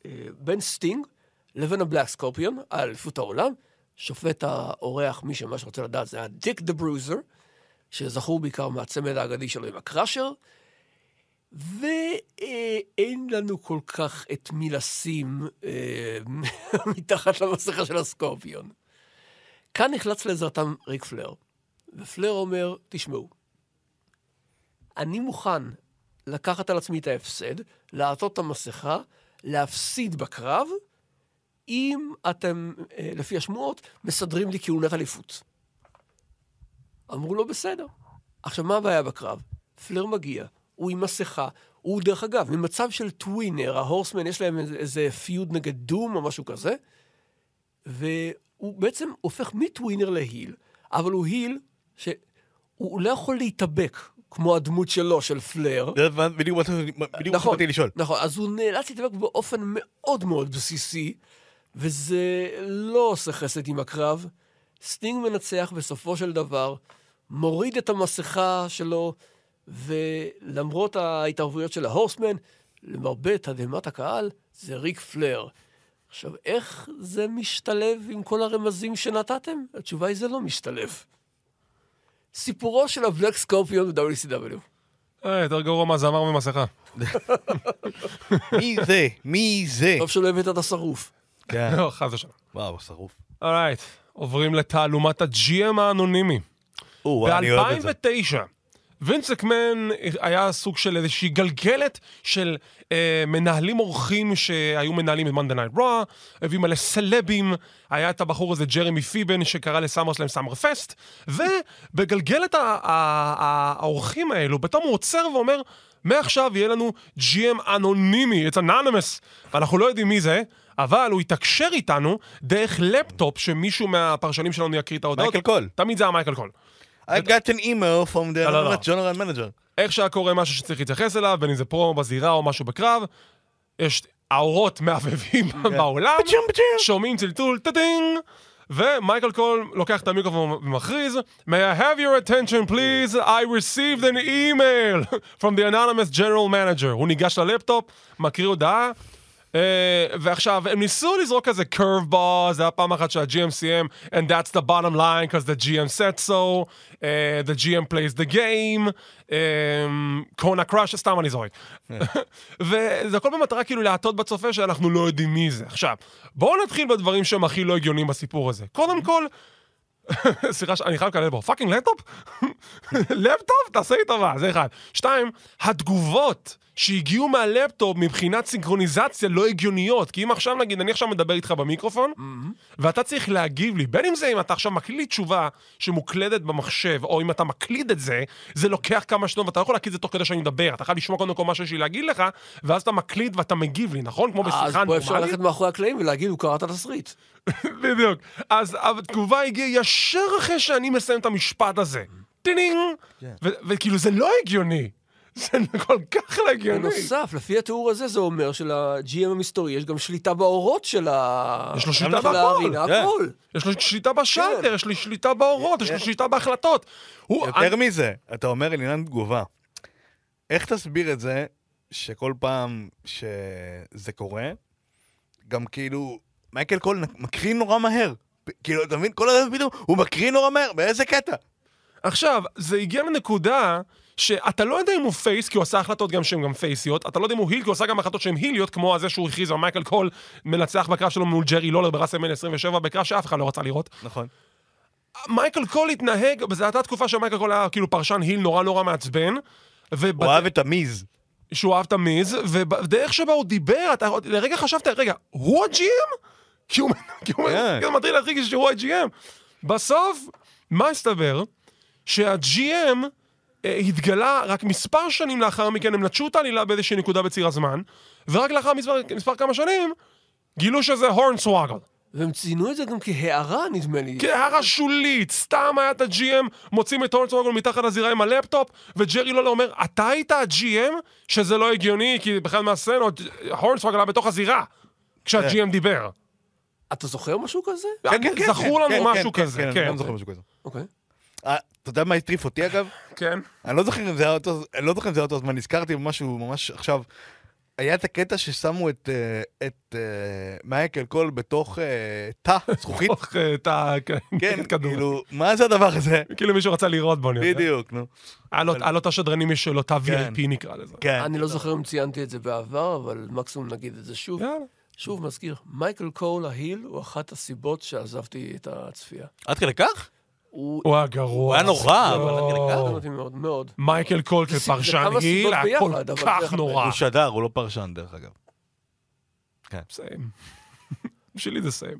אה, בין סטינג לבין ה Black Scorpion על אליפות העולם. שופט האורח, מי שמה שרוצה לדעת, זה היה דיק דה ברוזר, שזכור בעיקר מהצמד האגדי שלו עם הקראשר. ואין לנו כל כך את מי לשים אה, מתחת למסכה של ה Scorpion. כאן נחלץ לעזרתם ריק פלר, ופלר אומר, תשמעו, אני מוכן לקחת על עצמי את ההפסד, לעטות את המסכה, להפסיד בקרב, אם אתם, אה, לפי השמועות, מסדרים לי כהונת אליפות. אמרו לו, בסדר. עכשיו, מה הבעיה בקרב? פלר מגיע, הוא עם מסכה, הוא, דרך אגב, ממצב של טווינר, ההורסמן, יש להם איזה, איזה פיוד נגד דום או משהו כזה, והוא בעצם הופך מטווינר להיל, אבל הוא heel שהוא לא יכול להתאבק, כמו הדמות שלו, של פלר. זה בדיוק מה מה נכון, שבאתי לשאול. נכון, אז הוא נאלץ להתאבק באופן מאוד מאוד בסיסי, וזה לא עושה חסד עם הקרב. סטינג מנצח בסופו של דבר, מוריד את המסכה שלו, ולמרות ההתערבויות של ה Horsemen, למרבה תדהמת הקהל, זה ריק פלר. עכשיו, איך זה משתלב עם כל הרמזים שנתתם? התשובה היא זה לא משתלב. סיפורו של הבלק סקורפיון ב-WCW. אה, יותר גרוע מהזמר ממסכה. מי זה? מי זה? טוב שלא הבאת את השרוף. כן. לא, חס ושלום. וואו, שרוף. אורייט, עוברים לתעלומת הג'י.אם האנונימי. או, אני אוהב את זה. ב-2009, וינס אקמן היה סוג של איזושהי גלגלת של אה, מנהלים אורחים שהיו מנהלים את Monday Night Raw, הביאו מלא סלבים, היה את הבחור הזה ג'רמי פיבן שקרא לסאמר שלהם SummerFest, ובגלגלת האורחים האלו, פתאום הוא עוצר ואומר, מעכשיו יהיה לנו GM אנונימי, it's anonymous, ואנחנו לא יודעים מי זה. אבל הוא יתקשר איתנו דרך לפטופ שמישהו מהפרשנים שלנו יקריא את ההודעות. מייקל קול. תמיד זה המייקל קול. I got an email from the לא, לא, לא. general manager. איך שהיה קורה משהו שצריך להתייחס אליו, בין אם זה פרומו בזירה או משהו בקרב, יש האורות מהבהבים בעולם, פצ'ום, פצ'ום. שומעים צלצול, טדינג, ומייקל קול לוקח את המיקרופון ומכריז, May I have your attention please, I received an email from the anonymous general manager. הוא ניגש ללפטופ, מקריא הודעה. Uh, ועכשיו, הם ניסו לזרוק איזה curve ball, זה היה פעם אחת שה-GM סיים, and that's the bottom line, because the GM said so, uh, the GM plays the game, קונה קראש, סתם אני זורק. וזה הכל במטרה כאילו להטעות בצופה שאנחנו לא יודעים מי זה. עכשיו, בואו נתחיל בדברים שהם הכי לא הגיוניים בסיפור הזה. קודם כל, סליחה, אני חייב לקלל בו, fucking לפטופ? לפטופ? תעשה לי טובה, זה אחד. שתיים, התגובות שהגיעו מהלפטופ מבחינת סינכרוניזציה לא הגיוניות. כי אם עכשיו נגיד, אני עכשיו מדבר איתך במיקרופון, ואתה צריך להגיב לי, בין אם זה אם אתה עכשיו מקליט תשובה שמוקלדת במחשב, או אם אתה מקליד את זה, זה לוקח כמה שניות, ואתה לא יכול להקליט את זה תוך כדי שאני מדבר. אתה חייב לשמוע קודם כל מה שיש לי להגיד לך, ואז אתה מקליט ואתה מגיב לי, נכון? כמו אז בשיחה פה אפשר נורמלית. ללכת מאחורי הקלעים ולהגיד, הוא קרא את התסריט. בדיוק. אז התגובה הגיעה ישר אחרי שאני מסיים את המשפט הזה. טינינג! ו- וכאילו זה לא הגיוני. זה כל כך לא הגיוני. בנוסף, לפי התיאור הזה, זה אומר של-GM המסתורי יש גם שליטה באורות של ה... יש לו שליטה בהכל, הארינה, כן. הכל. יש לו שליטה בשלטר, יש לו שליטה באורות, יש לו שליטה בהחלטות. יותר מזה, אתה אומר עניין תגובה. איך תסביר את זה שכל פעם שזה קורה, גם כאילו, מייקל קול מקריא נורא מהר. כאילו, אתה מבין? כל הזמן פתאום, הוא מקריא נורא מהר, באיזה קטע? עכשיו, זה הגיע לנקודה שאתה לא יודע אם הוא face, כי הוא עשה החלטות גם שהן גם פייסיות, אתה לא יודע אם הוא heel, כי הוא עשה גם החלטות שהן היליות, כמו הזה שהוא הכריז על מייקל קול מנצח בקרב שלו מול ג'רי לולר ברסלמניה 27, בקרב שאף אחד לא רצה לראות. נכון. מייקל קול התנהג, וזו הייתה תקופה שמייקל קול היה כאילו פרשן heel נורא נורא מעצבן. וב... הוא אהב את המיז. שהוא אהב את המיז, ובדרך שבה הוא דיבר, אתה לרגע חשבת, רגע, הוא ה-GM? כי הוא כי הוא- כן. כי הוא מתחיל להדחיק שהוא ה-GM. בסוף, מה הסתבר? שה-GM אה, התגלה רק מספר שנים לאחר מכן, הם נטשו את העלילה באיזושהי נקודה בציר הזמן, ורק לאחר מספר, מספר כמה שנים, גילו שזה הורנסוואגל. והם ציינו את זה גם כהערה, נדמה לי. כהערה שולית, סתם היה את ה-GM, מוצאים את הורנסוואגל מתחת לזירה עם הלפטופ, וג'רי לולר אומר, אתה היית ה-GM? שזה לא הגיוני, כי בכלל מהסצנות, הורנסוואגל היה בתוך הזירה, כשה-GM דיבר. אתה זוכר משהו כזה? כן, כן, כן, זכור כן, לנו כן, משהו כן, כזה, כן, כן. אני גם זוכר משהו כזה. אוקיי. אה, אתה יודע מה הטריף אותי אגב? כן. אני לא זוכר אם זה היה אותו, אני לא זוכר אם זה היה אותו זמן, נזכרתי במשהו ממש עכשיו. היה את הקטע ששמו את, אה, את אה, מייקל קול בתוך תא, זכוכית. תוך, אה, את ה... כן, כדור. כאילו, מה זה הדבר הזה? כאילו מישהו רצה לראות בו, אני יודע. בדיוק, נו. היה לו- את השדרנים משלו, תא כן. VIP נקרא לזה. כן. אני לא זוכר אם ציינתי את זה בעבר, אבל מקסימום נגיד את זה שוב. יאללה. שוב מזכיר, מייקל קול ה heel הוא אחת הסיבות שעזבתי את הצפייה. עד כדי כך? הוא הוא היה גרוע. הוא היה נורא, אבל אותי מאוד, מאוד. מייקל קול זה- זה כפרשן heel היה כל כך. נורא. הוא שדר, הוא לא פרשן, דרך אגב. סיים. בשבילי זה סיים.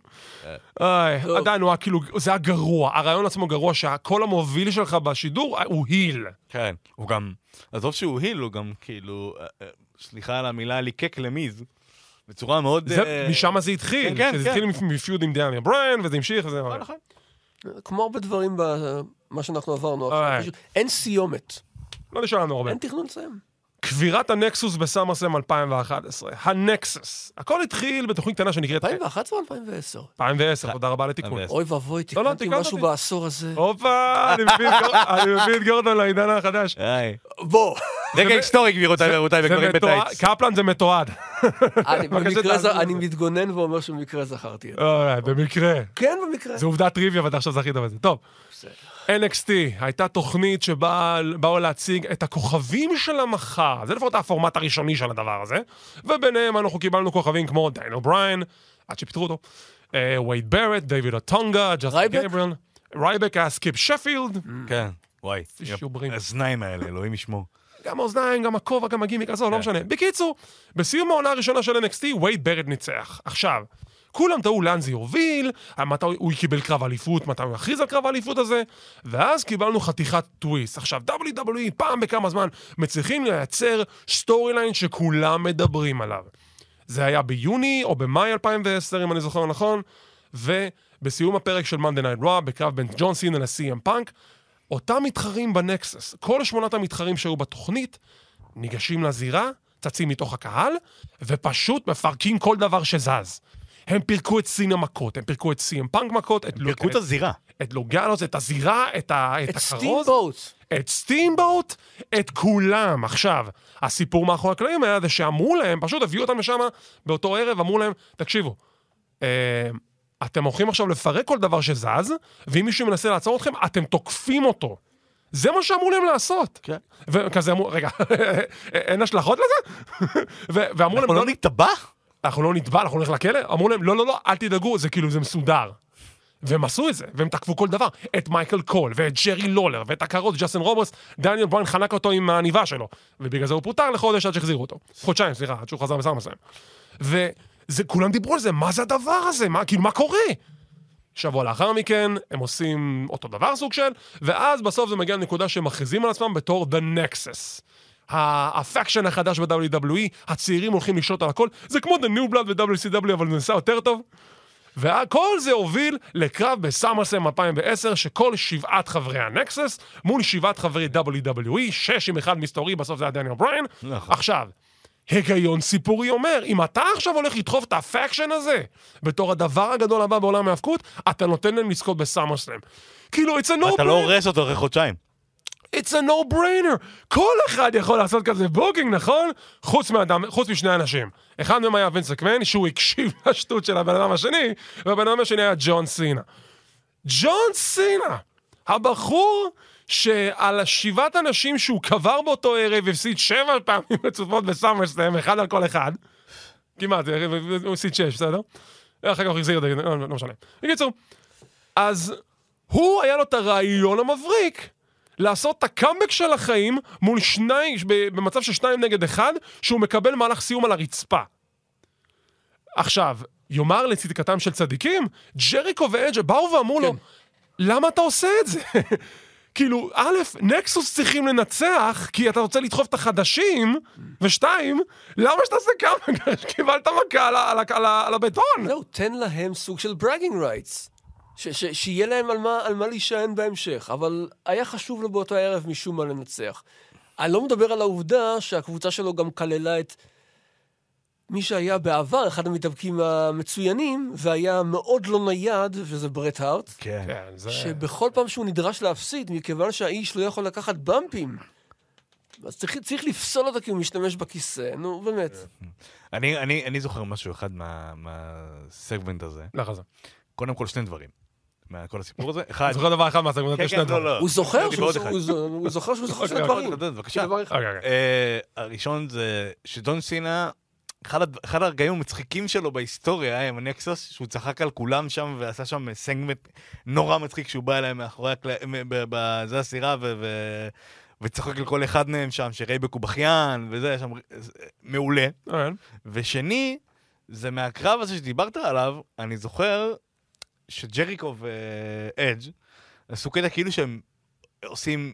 אה. עדיין הוא היה כאילו, זה היה גרוע. הרעיון עצמו גרוע שהקול המוביל שלך בשידור הוא heel. כן. הוא גם, עזוב שהוא heel, הוא גם כאילו, אה, אה, סליחה על המילה, ליקק למיז. בצורה מאוד... זה- אה, משם זה התחיל. כן, כן, כן. התחיל מ feud עם דניאל בריין, וזה המשיך, וזה... נכון. כמו הרבה דברים במה שאנחנו עברנו. עכשיו. פשוט אין סיומת, לא נשאר לנו הרבה. אין תכנון לסיים. קבורת הנקסוס בסאמרסלאם 2011. הנקסס. הכל התחיל בתוכנית קטנה שנקראת... 2011 או 2010? 2010, תודה רבה. 2010. אוי ואבוי, לא, לא, תיקנתי תיקנת משהו. בעשור הזה. הופה, אני מביא את גורדון לעידן החדש. בוא, רגע היסטורי, גבירותיי ורבותיי, זה וגברים בטייץ. קפלן זה מתועד. אני זה-. מתגונן ואומר שבמקרה זכרתי את זה. במקרה. כן, במקרה. זו עובדת טריוויה ואתה עכשיו זכית בזה. טוב. NXT הייתה תוכנית שבה באו להציג את הכוכבים של המחר. זה לפחות הפורמט הראשוני של הדבר הזה. וביניהם אנחנו קיבלנו כוכבים כמו דניאל בריין, עד שפיטרו אותו, אה, וייד בארט, דיוויד אוטונגה, ג'סטין? גבריאל. רייבק היה סקיפ שפילד. כן, וואי. שוברים. האוזניים האלה, אלוהים ישמור. גם האוזניים, גם הכובע, גם הגימיק, עזוב, לא משנה. בקיצור, בסיום העונה הראשונה של NXT, וייד בארט ניצח. עכשיו, כולם תהו לאן זה יוביל, מתי הוא קיבל קרב אליפות, מתי הוא יכריז על קרב האליפות הזה, ואז קיבלנו חתיכת טוויסט. עכשיו, WWE פעם בכמה זמן מצליחים לייצר storyline שכולם מדברים עליו. זה היה ביוני או במאי 2010, אם אני זוכר נכון, ובסיום הפרק של Monday Night Raw, בקרב בין ג'ון סינה לסי.אם פאנק, אותם מתחרים בנקסס, כל שמונת המתחרים שהיו בתוכנית, ניגשים לזירה, צצים מתוך הקהל, ופשוט מפרקים כל דבר שזז. הם פירקו את סינה מכות, הם פירקו את סי.אם פאנק מכות, את פירקו את הזירה. את לוגלוס, את הזירה, את, ה, את, את הכרוז, סטימבוט. את סטימבוט, את כולם. עכשיו, הסיפור מאחורי הקלעים היה זה שאמרו להם, פשוט הביאו אותם לשם באותו ערב, אמרו להם, תקשיבו, אה, אתם הולכים עכשיו לפרק כל דבר שזז, ואם מישהו מנסה לעצור אתכם, אתם תוקפים אותו. זה מה שאמרו להם לעשות. כן. וכזה אמרו, רגע, אין השלכות לזה? ואמרו להם, אנחנו לא נתבע? אנחנו לא נתבע, אנחנו נלך לכלא? אמרו להם, לא, לא, לא, אל תדאגו, זה כאילו, זה מסודר. והם עשו את זה, והם תקפו כל דבר. את מייקל קול, ואת ג'רי לולר, ואת הכרוז, ג'סטין רוברטס, דניאל בריין חנק אותו עם העניבה שלו. ובגלל זה הוא פוטר לחודש עד שהחזירו אותו. חודשיים, סליחה, עד שהוא חזר בסדר מסוים. וזה, כולם דיברו על זה, מה זה הדבר הזה? מה, כאילו, מה קורה? שבוע לאחר מכן, הם עושים אותו דבר סוג של, ואז בסוף זה מגיע לנקודה שהם מכריזים על עצמם בתור The Nexus. ה faction החדש ב-WWE, הצעירים הולכים לשלוט על הכל, זה כמו The New Blood ב-WCW, אבל זה נעשה יותר טוב. וכל זה הוביל לקרב בסאמרסלאם 2010, שכל שבעת חברי הנקסס מול שבעת חברי WWE, שש עם אחד מסתורי, בסוף זה היה דניאל בריין. נכון. עכשיו, היגיון סיפורי אומר, אם אתה עכשיו הולך לדחוף את ה faction הזה בתור הדבר הגדול הבא בעולם ההאבקות, אתה נותן להם לזכות בסאמרסלאם. כאילו, it's a no אתה לא הורס אותו אחרי חודשיים. It's a no-brainer. כל אחד יכול לעשות כזה booking, נכון? חוץ, מאדם, חוץ משני אנשים. אחד מהם היה וינס מקמן, שהוא הקשיב לשטות של הבן אדם השני, והבן אדם השני היה ג'ון סינה. ג'ון סינה! הבחור שעל שבעת אנשים שהוא קבר באותו ערב, הפסיד שבע פעמים רצופות בסאמרסלאם, אחד על כל אחד. כמעט, הוא הפסיד שש, בסדר? אחר כך הוא החזיר את זה, לא, לא משנה. בקיצור, אז הוא היה לו את הרעיון המבריק לעשות את הקאמבק של החיים מול שניים, במצב של שניים נגד אחד, שהוא מקבל מהלך סיום על הרצפה. עכשיו, יאמר לצדקתם של צדיקים, ג'ריקו ואג'ה באו ואמרו לו, למה אתה עושה את זה? כאילו, א', נקסוס צריכים לנצח, כי אתה רוצה לדחוף את החדשים, ושתיים, למה שאתה עושה קאמבק? קיבלת מכה על, הבטון. זהו, תן להם סוג של bragging rights. שיהיה להם על מה, להישען בהמשך, אבל היה חשוב לו באותו הערב משום מה לנצח. אני לא מדבר על העובדה שהקבוצה שלו גם כללה את מי שהיה בעבר אחד המתאבקים המצוינים, והיה מאוד לא נייד, וזה ברט הארט, כן. כן, זה... שבכל פעם שהוא נדרש להפסיד, מכיוון שהאיש לא יכול לקחת במפים, אז צריך, צריך לפסול אותו כי הוא משתמש בכיסא, נו, באמת. אני, אני, אני זוכר משהו אחד מה- מהסגמנט הזה. לך זה. קודם כל, שני דברים. מכל הסיפור הזה. אחד, אני זוכר דבר אחד מהסגמנט, כן, יש כן, שני לא, דברים. לא. הוא זוכר הייתי שהוא בעוד זוכר- אחד. הוא זו- הוא זוכר שהוא זוכר שני אוקיי, דברים. בבקשה. אוקיי, אוקיי. אה, הראשון זה שג'ון סינה, אחד אחד הרגעים המצחיקים שלו בהיסטוריה היה עם הנקסוס, שהוא צחק על כולם שם ועשה שם סגמנט נורא מצחיק שהוא בא אליהם מאחורי הקלעים, בזה הסירה, ו- ו- וצוחק על כל אחד מהם שם, שרייבק הוא בכיין, וזה, שם, זה- מעולה. כן. ושני, זה מהקרב הזה שדיברת עליו, אני זוכר שג'ריקו ואדג' עשו קטע כאילו שהם עושים,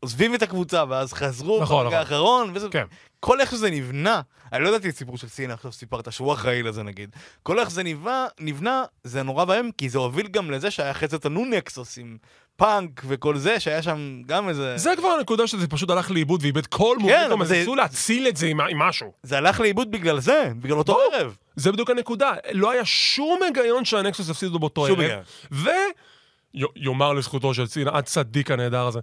עוזבים את הקבוצה ואז חזרו נכון, ברגע נכון. האחרון, וזה, כן. כל איך שזה נבנה, אני לא ידעתי את הסיפור של סינה, עכשיו סיפרת שהוא אחראי לזה נגיד, כל איך זה נבנה, נבנה, זה נורא ואיום, כי זה הוביל גם לזה שהיה זה את הנו נקסוס עם פאנק וכל זה, שהיה שם גם איזה... זה כבר הנקודה שזה פשוט הלך לאיבוד ואיבד כל מומנטום, אבל אז זה- ניסו להציל את זה עם עם משהו. זה הלך לאיבוד בגלל זה, בגלל אותו ברור. ערב. זה בדיוק הנקודה. לא היה שום היגיון שהנקסוס יפסידו באותו שום ערב. היגיון. ויאמר לזכותו של צינה, הצדיק הנהדר הזה.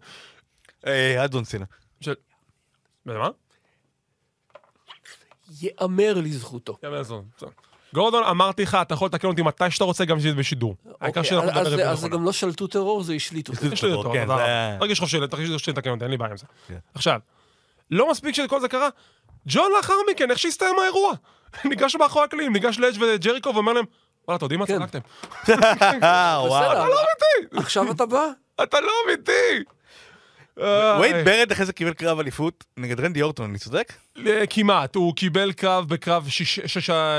אה, אדון סינה. מה? יאמר לזכותו. יאמר לזכותו. גורדון, אמרתי לך, אתה יכול לתקן אותי מתי שאתה רוצה, גם שזה בשידור. העיקר אוקיי, שאנחנו אז- נדבר אז- אז זה נכונה. גם לא שלטו טרור, זה השליטו. לי אותו, כן, תודה זה רבה. היה- תרגיש חופשי, תרגיש חופשי לתקן אותי, אין לי בעיה עם זה. כן. עכשיו, לא מספיק שכל זה קרה, ג'ון לאחר מכן, איך שהסתיים האירוע? ניגש מאחורי הקלעים, ניגש לאדג' וג'ריקו ואומר להם, וואלה, אתם יודעים מה כן. צחקתם? וואו. בסדר, לא אמיתי! עכשיו אתה בא? אתה לא אמיתי! וייד איי. ברד אחרי זה קיבל קרב אליפות נגד רנדי אורטון, אני צודק? אה, כמעט, הוא קיבל קרב בקרב שיש-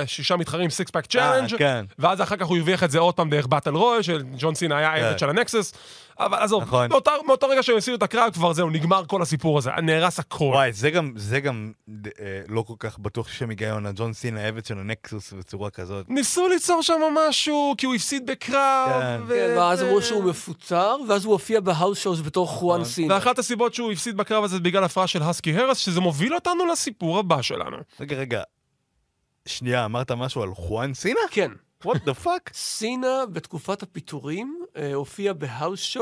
שישה- מתחרים, Six Pack Challenge. ואז אחר כך הוא הרוויח את זה עוד פעם דרך Battle Royal, של ג'ון סינה היה כן. העבד של הנקסס, אבל עזוב, נכון. מאותו- מאותו רגע שהם הפסידו את הקרב כבר זהו, נגמר כל הסיפור הזה, נהרס הכל. וואי, זה גם, זה גם אה, לא כל כך בטוח שיש שם היגיון, הג'ון סינה העבד של הנקסוס בצורה כזאת. ניסו ליצור שם משהו, כי הוא הפסיד בקרב, כן. ו- כן, ואז אמרו שהוא מפוטר, ואז הוא הופיע בהאוס שואוס בתור חואן סינה. ואחת הסיבות שהוא הפסיד בקרב הזה זה בגלל הפרעה של האסקי האריס, שזה מוביל אותנו לסיפור הבא שלנו. רגע, רגע. שנייה, אמרת משהו על חואן סינה? כן. what the fuck? סינה בתקופת הפיטורים הופיע בהאוס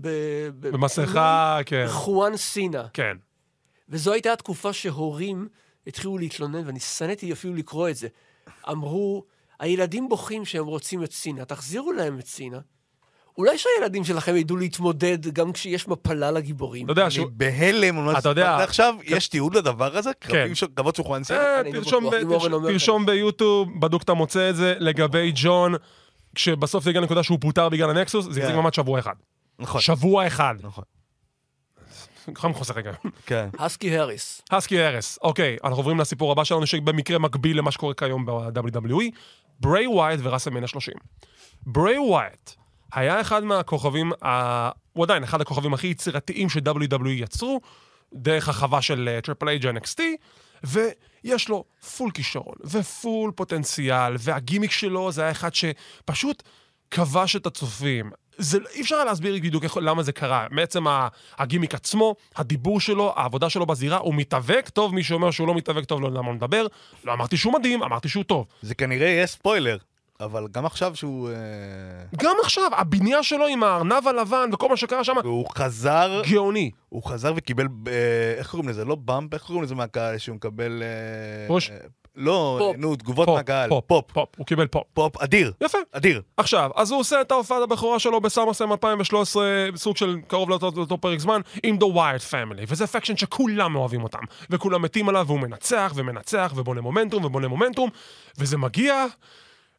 ב- במסכה, כן, חואן סינה. כן. וזו הייתה התקופה שהורים התחילו להתלונן, ואני שנאתי אפילו לקרוא את זה. אמרו, הילדים בוכים שהם רוצים את סינה, תחזירו להם את סינה. אולי שהילדים שלכם ידעו להתמודד גם כשיש מפלה לגיבורים. אתה יודע אני. בהלם אתה יודע- עכשיו, יש תיעוד לדבר הזה? של- קרבות של חואן סינה? אה, אני לא תרשום ביוטיוב, בדוק אתה מוצא את זה, לגבי ג'ון, כשבסוף זה הגיע לנקודה שהוא פוטר בגלל הנקסוס, זה כן. החזיק ממש שבוע אחד. נכון, שבוע אחד. נכון. חוסר רגע. כן. האסקי האריס. האסקי האריס. אוקיי, אנחנו עוברים לסיפור הבא שלנו, שבמקרה מקביל למה שקורה כיום ב-WWE, בריי ווייט וראסלמניה 30. בריי ווייט היה אחד מהכוכבים, ה... הוא עדיין אחד הכוכבים הכי יצירתיים ש-WWE יצרו, דרך החווה של Triple H NXT, ויש לו full כישרון ו full פוטנציאל, והגימיק שלו זה היה אחד שפשוט כבש את הצופים. זה, אי אפשר היה להסביר בדיוק איך, למה זה קרה. בעצם הגימיק עצמו, הדיבור שלו, העבודה שלו בזירה, הוא מתאבק טוב, מי שאומר שהוא לא מתאבק טוב, לא יודע מה הוא מדבר. לא אמרתי שהוא מדהים, אמרתי שהוא טוב. זה כנראה יהיה ספוילר, אבל גם עכשיו שהוא... אה, גם עכשיו, הבנייה שלו עם הארנב הלבן וכל מה שקרה שם, והוא חזר, גאוני. הוא חזר וקיבל, אה, איך קוראים לזה? לא bump, איך קוראים לזה מהקהל שהוא מקבל... אה, push? לא, פופ. נו, תגובות פופ, מהקהל. pop, pop, pop, הוא קיבל pop. pop, אדיר, יפה. אדיר. עכשיו, אז הוא עושה את ההופעת הבכורה שלו בסאמרסם 2013, סוג של קרוב לאותו, לאותו פרק זמן, עם The Wyatt Family, וזה faction שכולם אוהבים אותם, וכולם מתים עליו, והוא מנצח ומנצח, ובונה מומנטום ובונה מומנטום, וזה מגיע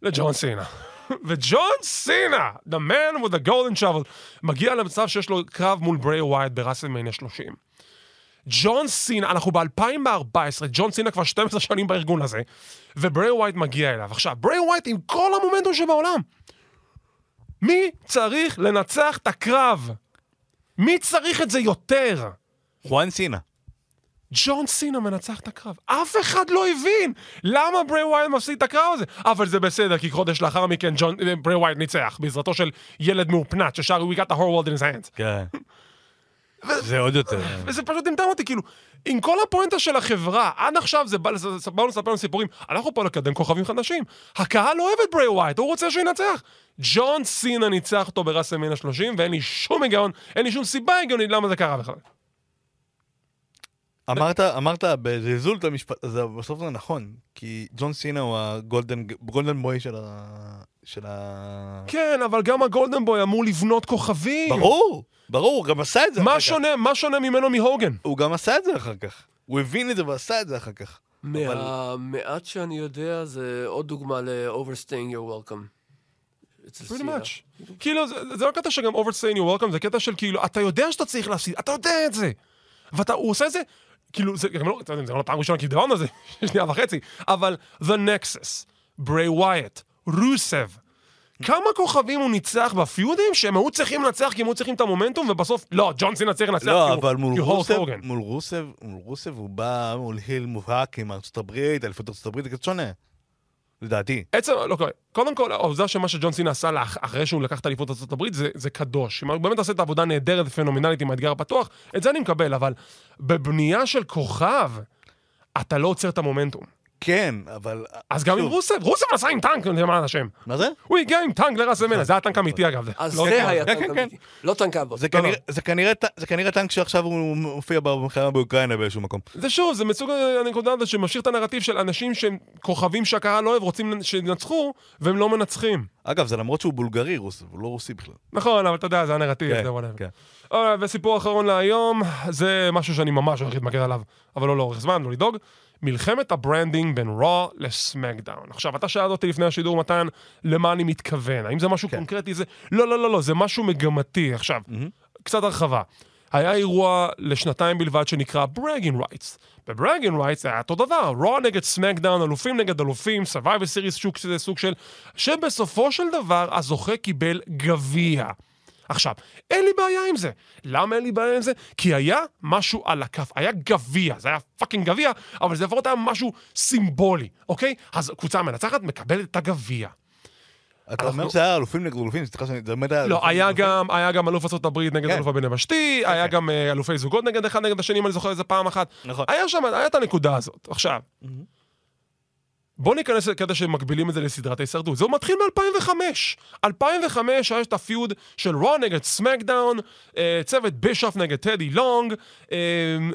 לג'ון סינה. וג'ון סינה, the man with the golden shovel, מגיע למצב שיש לו קרב מול בריי ווייט בראסלמניה 30. ג'ון סינה, אנחנו ב-2014, ג'ון סינה כבר 12 שנים בארגון הזה, ובריי ווייט מגיע אליו. עכשיו, בריי ווייט עם כל המומנטום שבעולם. מי צריך לנצח את הקרב? מי צריך את זה יותר? חואן סינה. ג'ון סינה מנצח את הקרב. אף אחד לא הבין למה ברי ווייט מפסיד את הקרב הזה. אבל זה בסדר, כי חודש לאחר מכן ג'ון, אה, ברי ווייט ניצח, בעזרתו של ילד מהופנט ששר We got the whole world in his hands. כן. זה עוד יותר. וזה פשוט טמטם אותי, כאילו, עם כל הפואנטה של החברה, עד עכשיו זה באו לספר לנו סיפורים, אנחנו פה לקדם כוכבים חדשים. הקהל אוהב את ברי ווייט, הוא רוצה שינצח. ג'ון סינה ניצח אותו בראסלמניה 30, ואין לי שום היגיון, אין לי שום סיבה הגיונית למה זה קרה בכלל. אמרת, אמרת בזלזול את המשפט הזה, אבל בסוף זה נכון, כי ג'ון סינה הוא הגולדן גולדן בוי של ה... של ה... כן, אבל גם הגולדן בוי אמור לבנות כוכבים. ברור, ברור, הוא גם עשה את זה אחר מה כך. שונה, מה שונה ממנו מהוגן? הוא גם עשה את זה אחר כך. הוא הבין את זה ועשה את זה אחר כך. אבל- מהמעט שאני יודע, זה עוד דוגמה ל-overstaying your welcome. pretty much. כאילו, זה, זה לא קטע שגם overstaying your welcome, זה קטע של כאילו, אתה יודע שאתה צריך להפסיד, אתה יודע את זה. ואתה, הוא עושה את זה, כאילו, זה גם לא, זה לא פעם ראשונה כי דיברנו על זה, שנייה וחצי, אבל The Nexus, ברי ווייט, רוסב, כמה כוכבים הוא ניצח בפיודים שהם היו צריכים לנצח כי הם היו צריכים את המומנטום, ובסוף, לא, ג'ון סינה צריך לנצח לא, הוא- אבל מול רוסב. מול רוסב, מול רוסב הוא בא מול היל מובהק עם ארצות הברית, אליפות ארצות הברית, זה קצת שונה. לדעתי. עצם, לא, קורה. קודם כל, העובדה שמה שג'ון סינה עשה לאח, אחרי שהוא לקח את אליפות הברית, זה, זה קדוש. אם הוא באמת עושה את העבודה נהדרת ופנומנלית עם האתגר הפתוח, את זה אני מקבל, אבל בבנייה של כוכב, אתה לא עוצר את המומנטום. כן, אבל... אז גם עם רוסב, רוסב נסע עם טנק, למען השם. מה זה? הוא הגיע עם טנק לראסלמניה, זה היה טנק אמיתי אגב. אז לא זה טנק. היה כן, טנק כן, אמיתי. לא טנק אבו. זה לא, כנראה- זה כנראה טנק שעכשיו הוא מופיע במלחמה באוקראינה באיזשהו מקום. זה שוב, זה מסוג הנקודה הזאת שממשיך את הנרטיב של אנשים שהם כוכבים שהקהל לא אוהב, רוצים שינצחו, והם לא מנצחים. אגב, זה למרות שהוא בולגרי רוסי, הוא לא רוסי בכלל. נכון, אבל אתה יודע, זה הנרטיב, כן, זה whatever. כן. אוקיי, וסיפור אחרון להיום, זה משהו שאני ממש הולך להתמקד עליו, אבל לא לאורך זמן, לא לדאוג. מלחמת ה branding בין Raw לסמקדאון. עכשיו, אתה שאלת אותי לפני השידור, מתן, למה אני מתכוון? האם זה משהו כן. קונקרטי? זה... לא, לא, לא, לא, זה משהו מגמתי. עכשיו, קצת הרחבה. היה אירוע לשנתיים בלבד שנקרא Bragging Rights. ב Bragging Rights היה אותו דבר, Raw נגד סמקדאון, אלופים נגד אלופים, Survivor Series שוק שזה סוג של... שבסופו של דבר הזוכה קיבל גביע. עכשיו, אין לי בעיה עם זה. למה אין לי בעיה עם זה? כי היה משהו על הכף, היה גביע, זה היה fucking גביע, אבל זה לפחות היה משהו סימבולי, אוקיי? אז הקבוצה המנצחת מקבלת את הגביע. אתה אומר שזה היה אלופים נגד אלופים? סליחה שאני... לא, היה? גם, היה גם אלוף ארצות הברית נגד כן. אלוף הבן יבשתי, היה גם אה, אלופי זוגות נגד אחד נגד השני, אם אני זוכר את זה פעם אחת. נכון. היה שם, היה את הנקודה הזאת. עכשיו, בואו ניכנס לקטע שמקבילים את זה לסדרת ההישרדות. זה מתחיל מ-2005. 2005 היה את הפיוד של רוע נגד סמקדאון, אה, צוות בישוף נגד טדי לונג. אה,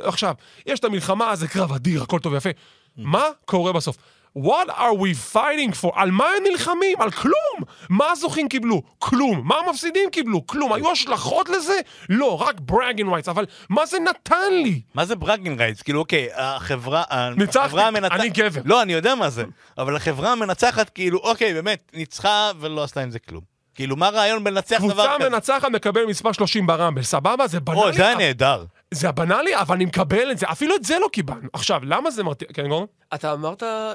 עכשיו, יש את המלחמה, זה קרב אדיר, הכל טוב ויפה. מה קורה בסוף? What are we fighting for? על מה הם נלחמים? על כלום! מה הזוכים קיבלו? כלום. מה המפסידים קיבלו? כלום. היו השלכות לזה? לא, רק Bragging Rights. אבל מה זה נתן לי? מה זה Bragging Rights? כאילו, אוקיי, החברה... ניצחתי. אני גבר. לא, אני יודע מה זה. אבל החברה המנצחת, כאילו, אוקיי, באמת, ניצחה ולא עשתה עם זה כלום. כאילו, מה הרעיון בלנצח דבר קבוצה כזה? מנצחת מקבל מספר 30 ברמבל, סבבה? זה בנאלי. או, זה היה נהדר. זה הבנאלי, אבל אני מקבל את זה. אפילו את זה לא קיבלנו. עכשיו, למה זה מרתיח? כן, גורן? אתה אמרת אה,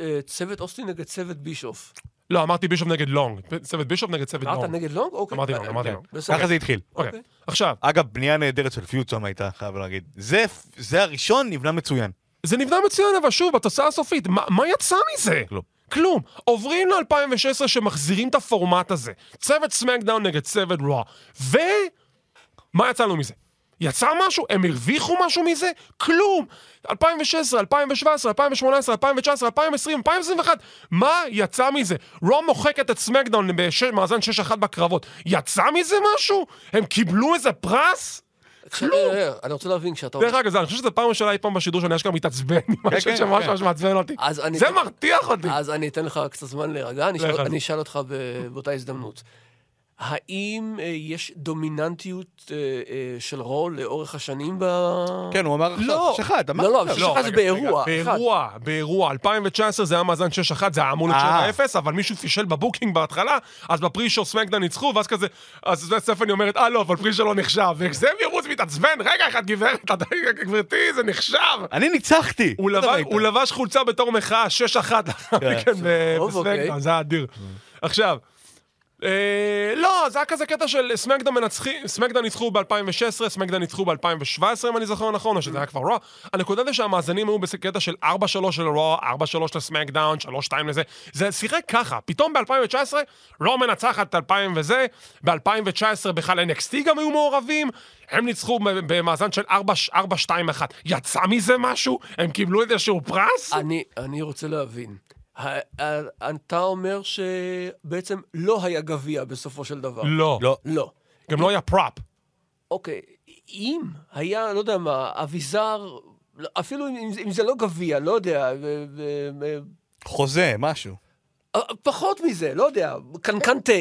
אה, צוות אוסטין נגד צוות בישוף. לא, אמרתי בישוף נגד לונג. צוות בישוף נגד צוות אמרת לונג. נגד לונג? אוקיי. אמרתי לונג, אה, אמרתי כן, לונג. ככה זה התחיל. אוקיי. אוקיי. עכשיו, אגב, בנייה נהדרת של feud שם הייתה, חייב להגיד. זה, זה הראשון נבנה מצוין. זה נבנה מצוין, אבל שוב, בתוצאה הסופית, מה, מה יצא מזה? כלום. כלום. עוברים ל-2016 שמחזירים את הפורמט הזה. צוות סמקדאון נגד צוות רוע. ו... מה יצא לנו מזה? יצא משהו? הם הרוויחו משהו מזה? כלום! 2016, 2017, 2018, 2019, 2020, 2021, מה יצא מזה? רוע מוחקת את סמקדאון במאזן 6-1 בקרבות. יצא מזה משהו? הם קיבלו איזה פרס? כלום. אה, אני רוצה להבין, כשאתה... דרך אגב, אני חושב שזו פעם ראשונה אי פעם בשידור שאני אשכרה מתעצבן עם משהו כן, שממש כן. ממש מעצבן אותי. אני- זה מרתיח אותי. אז אני אתן לך קצת זמן להירגע, אני אשאל-. אני אותך באותה הזדמנות. האם אה, יש דומיננטיות אה, אה, של רול לאורך השנים ב... כן, הוא אמר עכשיו, לא. שחד, אמר לא, לא, עכשיו. שש אחד זה רגע, באירוע. באירוע, באירוע. 2019 זה היה מאזן 6-1, זה היה אמור להיות אה. 7-0, אבל מישהו פישל בבוקינג בהתחלה, אז בפרישו סמקדאון ניצחו, ואז כזה, אז סטפני אומרת, אה לא, אבל פרישו לא נחשב. וזאב ירוץ מתעצבן, רגע אחד גברת, אתה- גברתי, זה נחשב. אני ניצחתי! הוא לבש- ראית? הוא לבש חולצה בתור מחאה, 6-1 לאחר כן. טוב, אוקיי. זה היה אדיר. עכשיו, אה, לא, זה היה כזה קטע של SmackDown מנצחים, SmackDown ניצחו ב-2016, SmackDown ניצחו ב-2017, אם אני זוכר נכון, או שזה היה כבר Raw. הנקודה זה שהמאזנים היו בקטע של 4-3 של Raw, 4-3 ל SmackDown, 3-2 לזה. זה שיחק ככה, פתאום ב-2019, Raw מנצחת 2000 וזה, ב-2019 בכלל NXT גם היו מעורבים, הם ניצחו במאזן של 4-2-1. יצא מזה משהו? הם קיבלו איזשהו פרס? אני רוצה להבין. אתה אומר שבעצם לא היה גביע בסופו של דבר. לא. לא. לא. גם לא היה פראפ. אוקיי, אם היה, לא יודע מה, אביזר, אפילו אם, אם זה לא גביע, לא יודע, ו, ו, ו, חוזה, משהו. אה, פחות מזה, לא יודע, קנקן תה.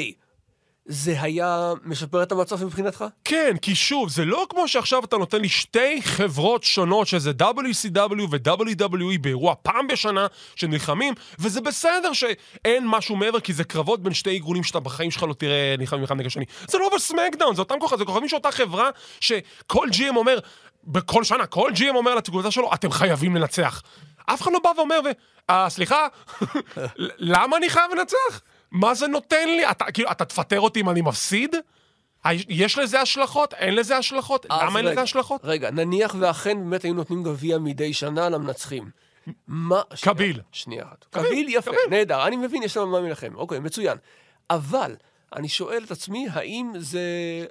זה היה משפר את המצב מבחינתך? כן, כי שוב, זה לא כמו שעכשיו אתה נותן לי שתי חברות שונות, שזה WCW ו-WWE באירוע פעם בשנה, שנלחמים, וזה בסדר שאין משהו מעבר, כי זה קרבות בין שתי עיגונים שאתה בחיים שלך לא תראה נלחמים אחד נגד השני. זה לא בסמקדאון, זה אותם כוכבים, זה כוכבים של אותה חברה, שכל GM אומר, בכל שנה, כל GM אומר לקבוצה שלו, אתם חייבים לנצח. אף אחד לא בא ואומר, ו... אה, סליחה? למה אני חייב לנצח? מה זה נותן לי? אתה, כאילו, אתה תפטר אותי אם אני מפסיד? יש לזה השלכות? אין לזה השלכות? אז למה אין רגע, לזה השלכות? רגע, נניח ואכן באמת היו נותנים גביע מדי שנה למנצחים. מה... קביל. שנייה, שנייה אחת. קביל, יפה, נהדר, אני מבין, יש לנו מה מלחם. אוקיי, מצוין. אבל, אני שואל את עצמי, האם זה...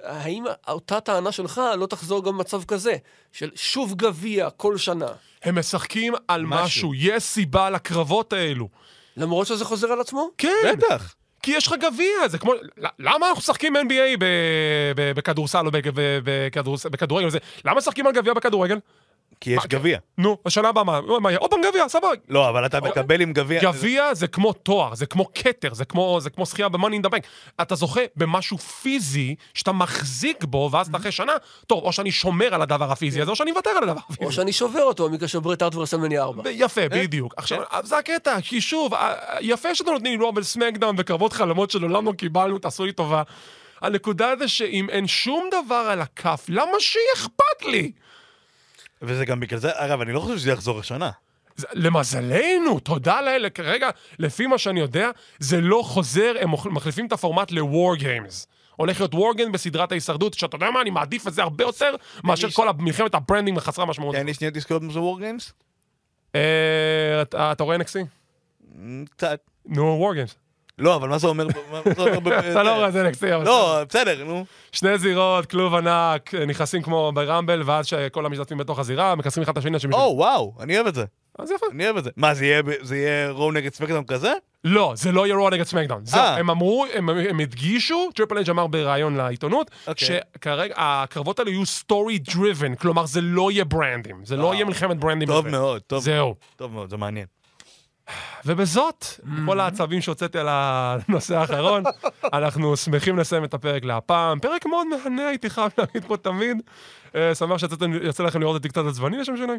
האם אותה טענה שלך לא תחזור גם במצב כזה? של שוב גביע כל שנה. הם משחקים על משהו. משהו, יש סיבה לקרבות האלו. למרות שזה חוזר על עצמו? כן. בטח. כי יש לך גביע, זה כמו... למה אנחנו משחקים NBA בכדורסל או בכדורגל? למה משחקים על גביע בכדורגל? כי יש גביע. נו, השנה הבאה מה? מה יהיה? עוד פעם גביע, סבבה. לא, אבל אתה מקבל עם גביע... גביע זה כמו תואר, זה כמו כתר, זה כמו, זה כמו זכייה ב-money in the bank. אתה זוכה במשהו פיזי שאתה מחזיק בו, ואז אחרי שנה, טוב, או שאני שומר על הדבר הפיזי הזה, או שאני מוותר על הדבר או הפיזי. שאני שובר אותו, במקרה של ברט ארט ורסלמניה 4. ב- יפה, בדיוק. עכשיו, זה הקטע, כי שוב, יפה שאתם נותנים לי בסמקדאון וקרבות חלומות שלעולם לא קיבלנו, תעשו לי טובה. הנקודה זה שאם אין שום דבר על הכף, למה שיהיה אכפת לי? וזה גם בגלל זה, אגב, אני לא חושב שזה יחזור השנה. זה- למזלנו, תודה לאל, כרגע, לפי מה שאני יודע, זה לא חוזר, הם מח- מחליפים את הפורמט ל-War Games. הולך להיות Games בסדרת ההישרדות, שאתה יודע מה, אני מעדיף את זה הרבה יותר מאשר כל מלחמת הברנדים חסרי המשמעות. תן לי שנייה תזכורת מה זה War Games? אה, אתה רואה NXT? קצת. נו, War Games. לא, אבל מה זה אומר? זה אתה לא רואה את NXT, אבל... לא, בסדר, נו. שני זירות, כלוב ענק, נכנסים כמו ב Rumble, ואז שכל המשתתפים בתוך הזירה, מכסחים אחד את השני. שמישהו- או, וואו, אני אוהב את זה. אז יפה. אני אוהב את זה. מה, זה יהיה זה Raw נגד SmackDown כזה? לא, זה לא יהיה Raw נגד SmackDown. אה. הם אמרו, הם, הדגישו, Triple H אמר בריאיון לעיתונות, אוקיי. שכרגע הקרבות האלה יהיו story driven, כלומר זה לא יהיה ברנדים, זה לא יהיה מלחמת ברנדים. טוב. מאוד. טוב מאוד, זה מעניין. ובזאת, כל העצבים שהוצאתי על הנושא האחרון, אנחנו שמחים לסיים את הפרק להפעם. פרק מאוד מהנה, הייתי חייב להגיד פה תמיד. אה, שמח שיצא לכם לראות אותי קצת עצבני לשם שינוי.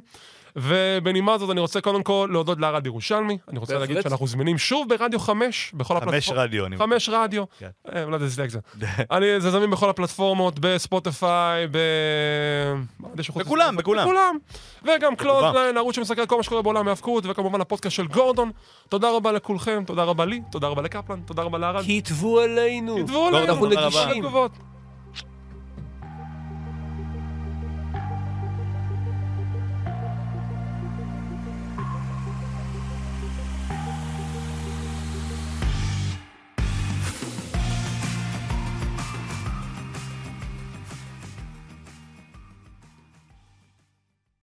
ובנימה זאת אני רוצה קודם כל להודות לארד ירושלמי. אני רוצה. להגיד שאנחנו זמינים שוב ברדיו 5, בכל חמש הפלטפורמות. רדיו, אני... חמש רדיו. כן. אה, אולי זה. אני, זה זמין בכל הפלטפורמות, בספוטיפיי, ב... בכולם, בכולם. בכולם. וגם קלוד, ברובם. ערוץ שמסתכל כל מה שקורה בעולם ההאבקות, וכמובן הפודקאסט של גורדון. תודה רבה לכולכם, תודה רבה לי, תודה רבה לקפלן, תודה רבה לארד. כתבו עלינו. כתבו עלינו, אנחנו. נגישים.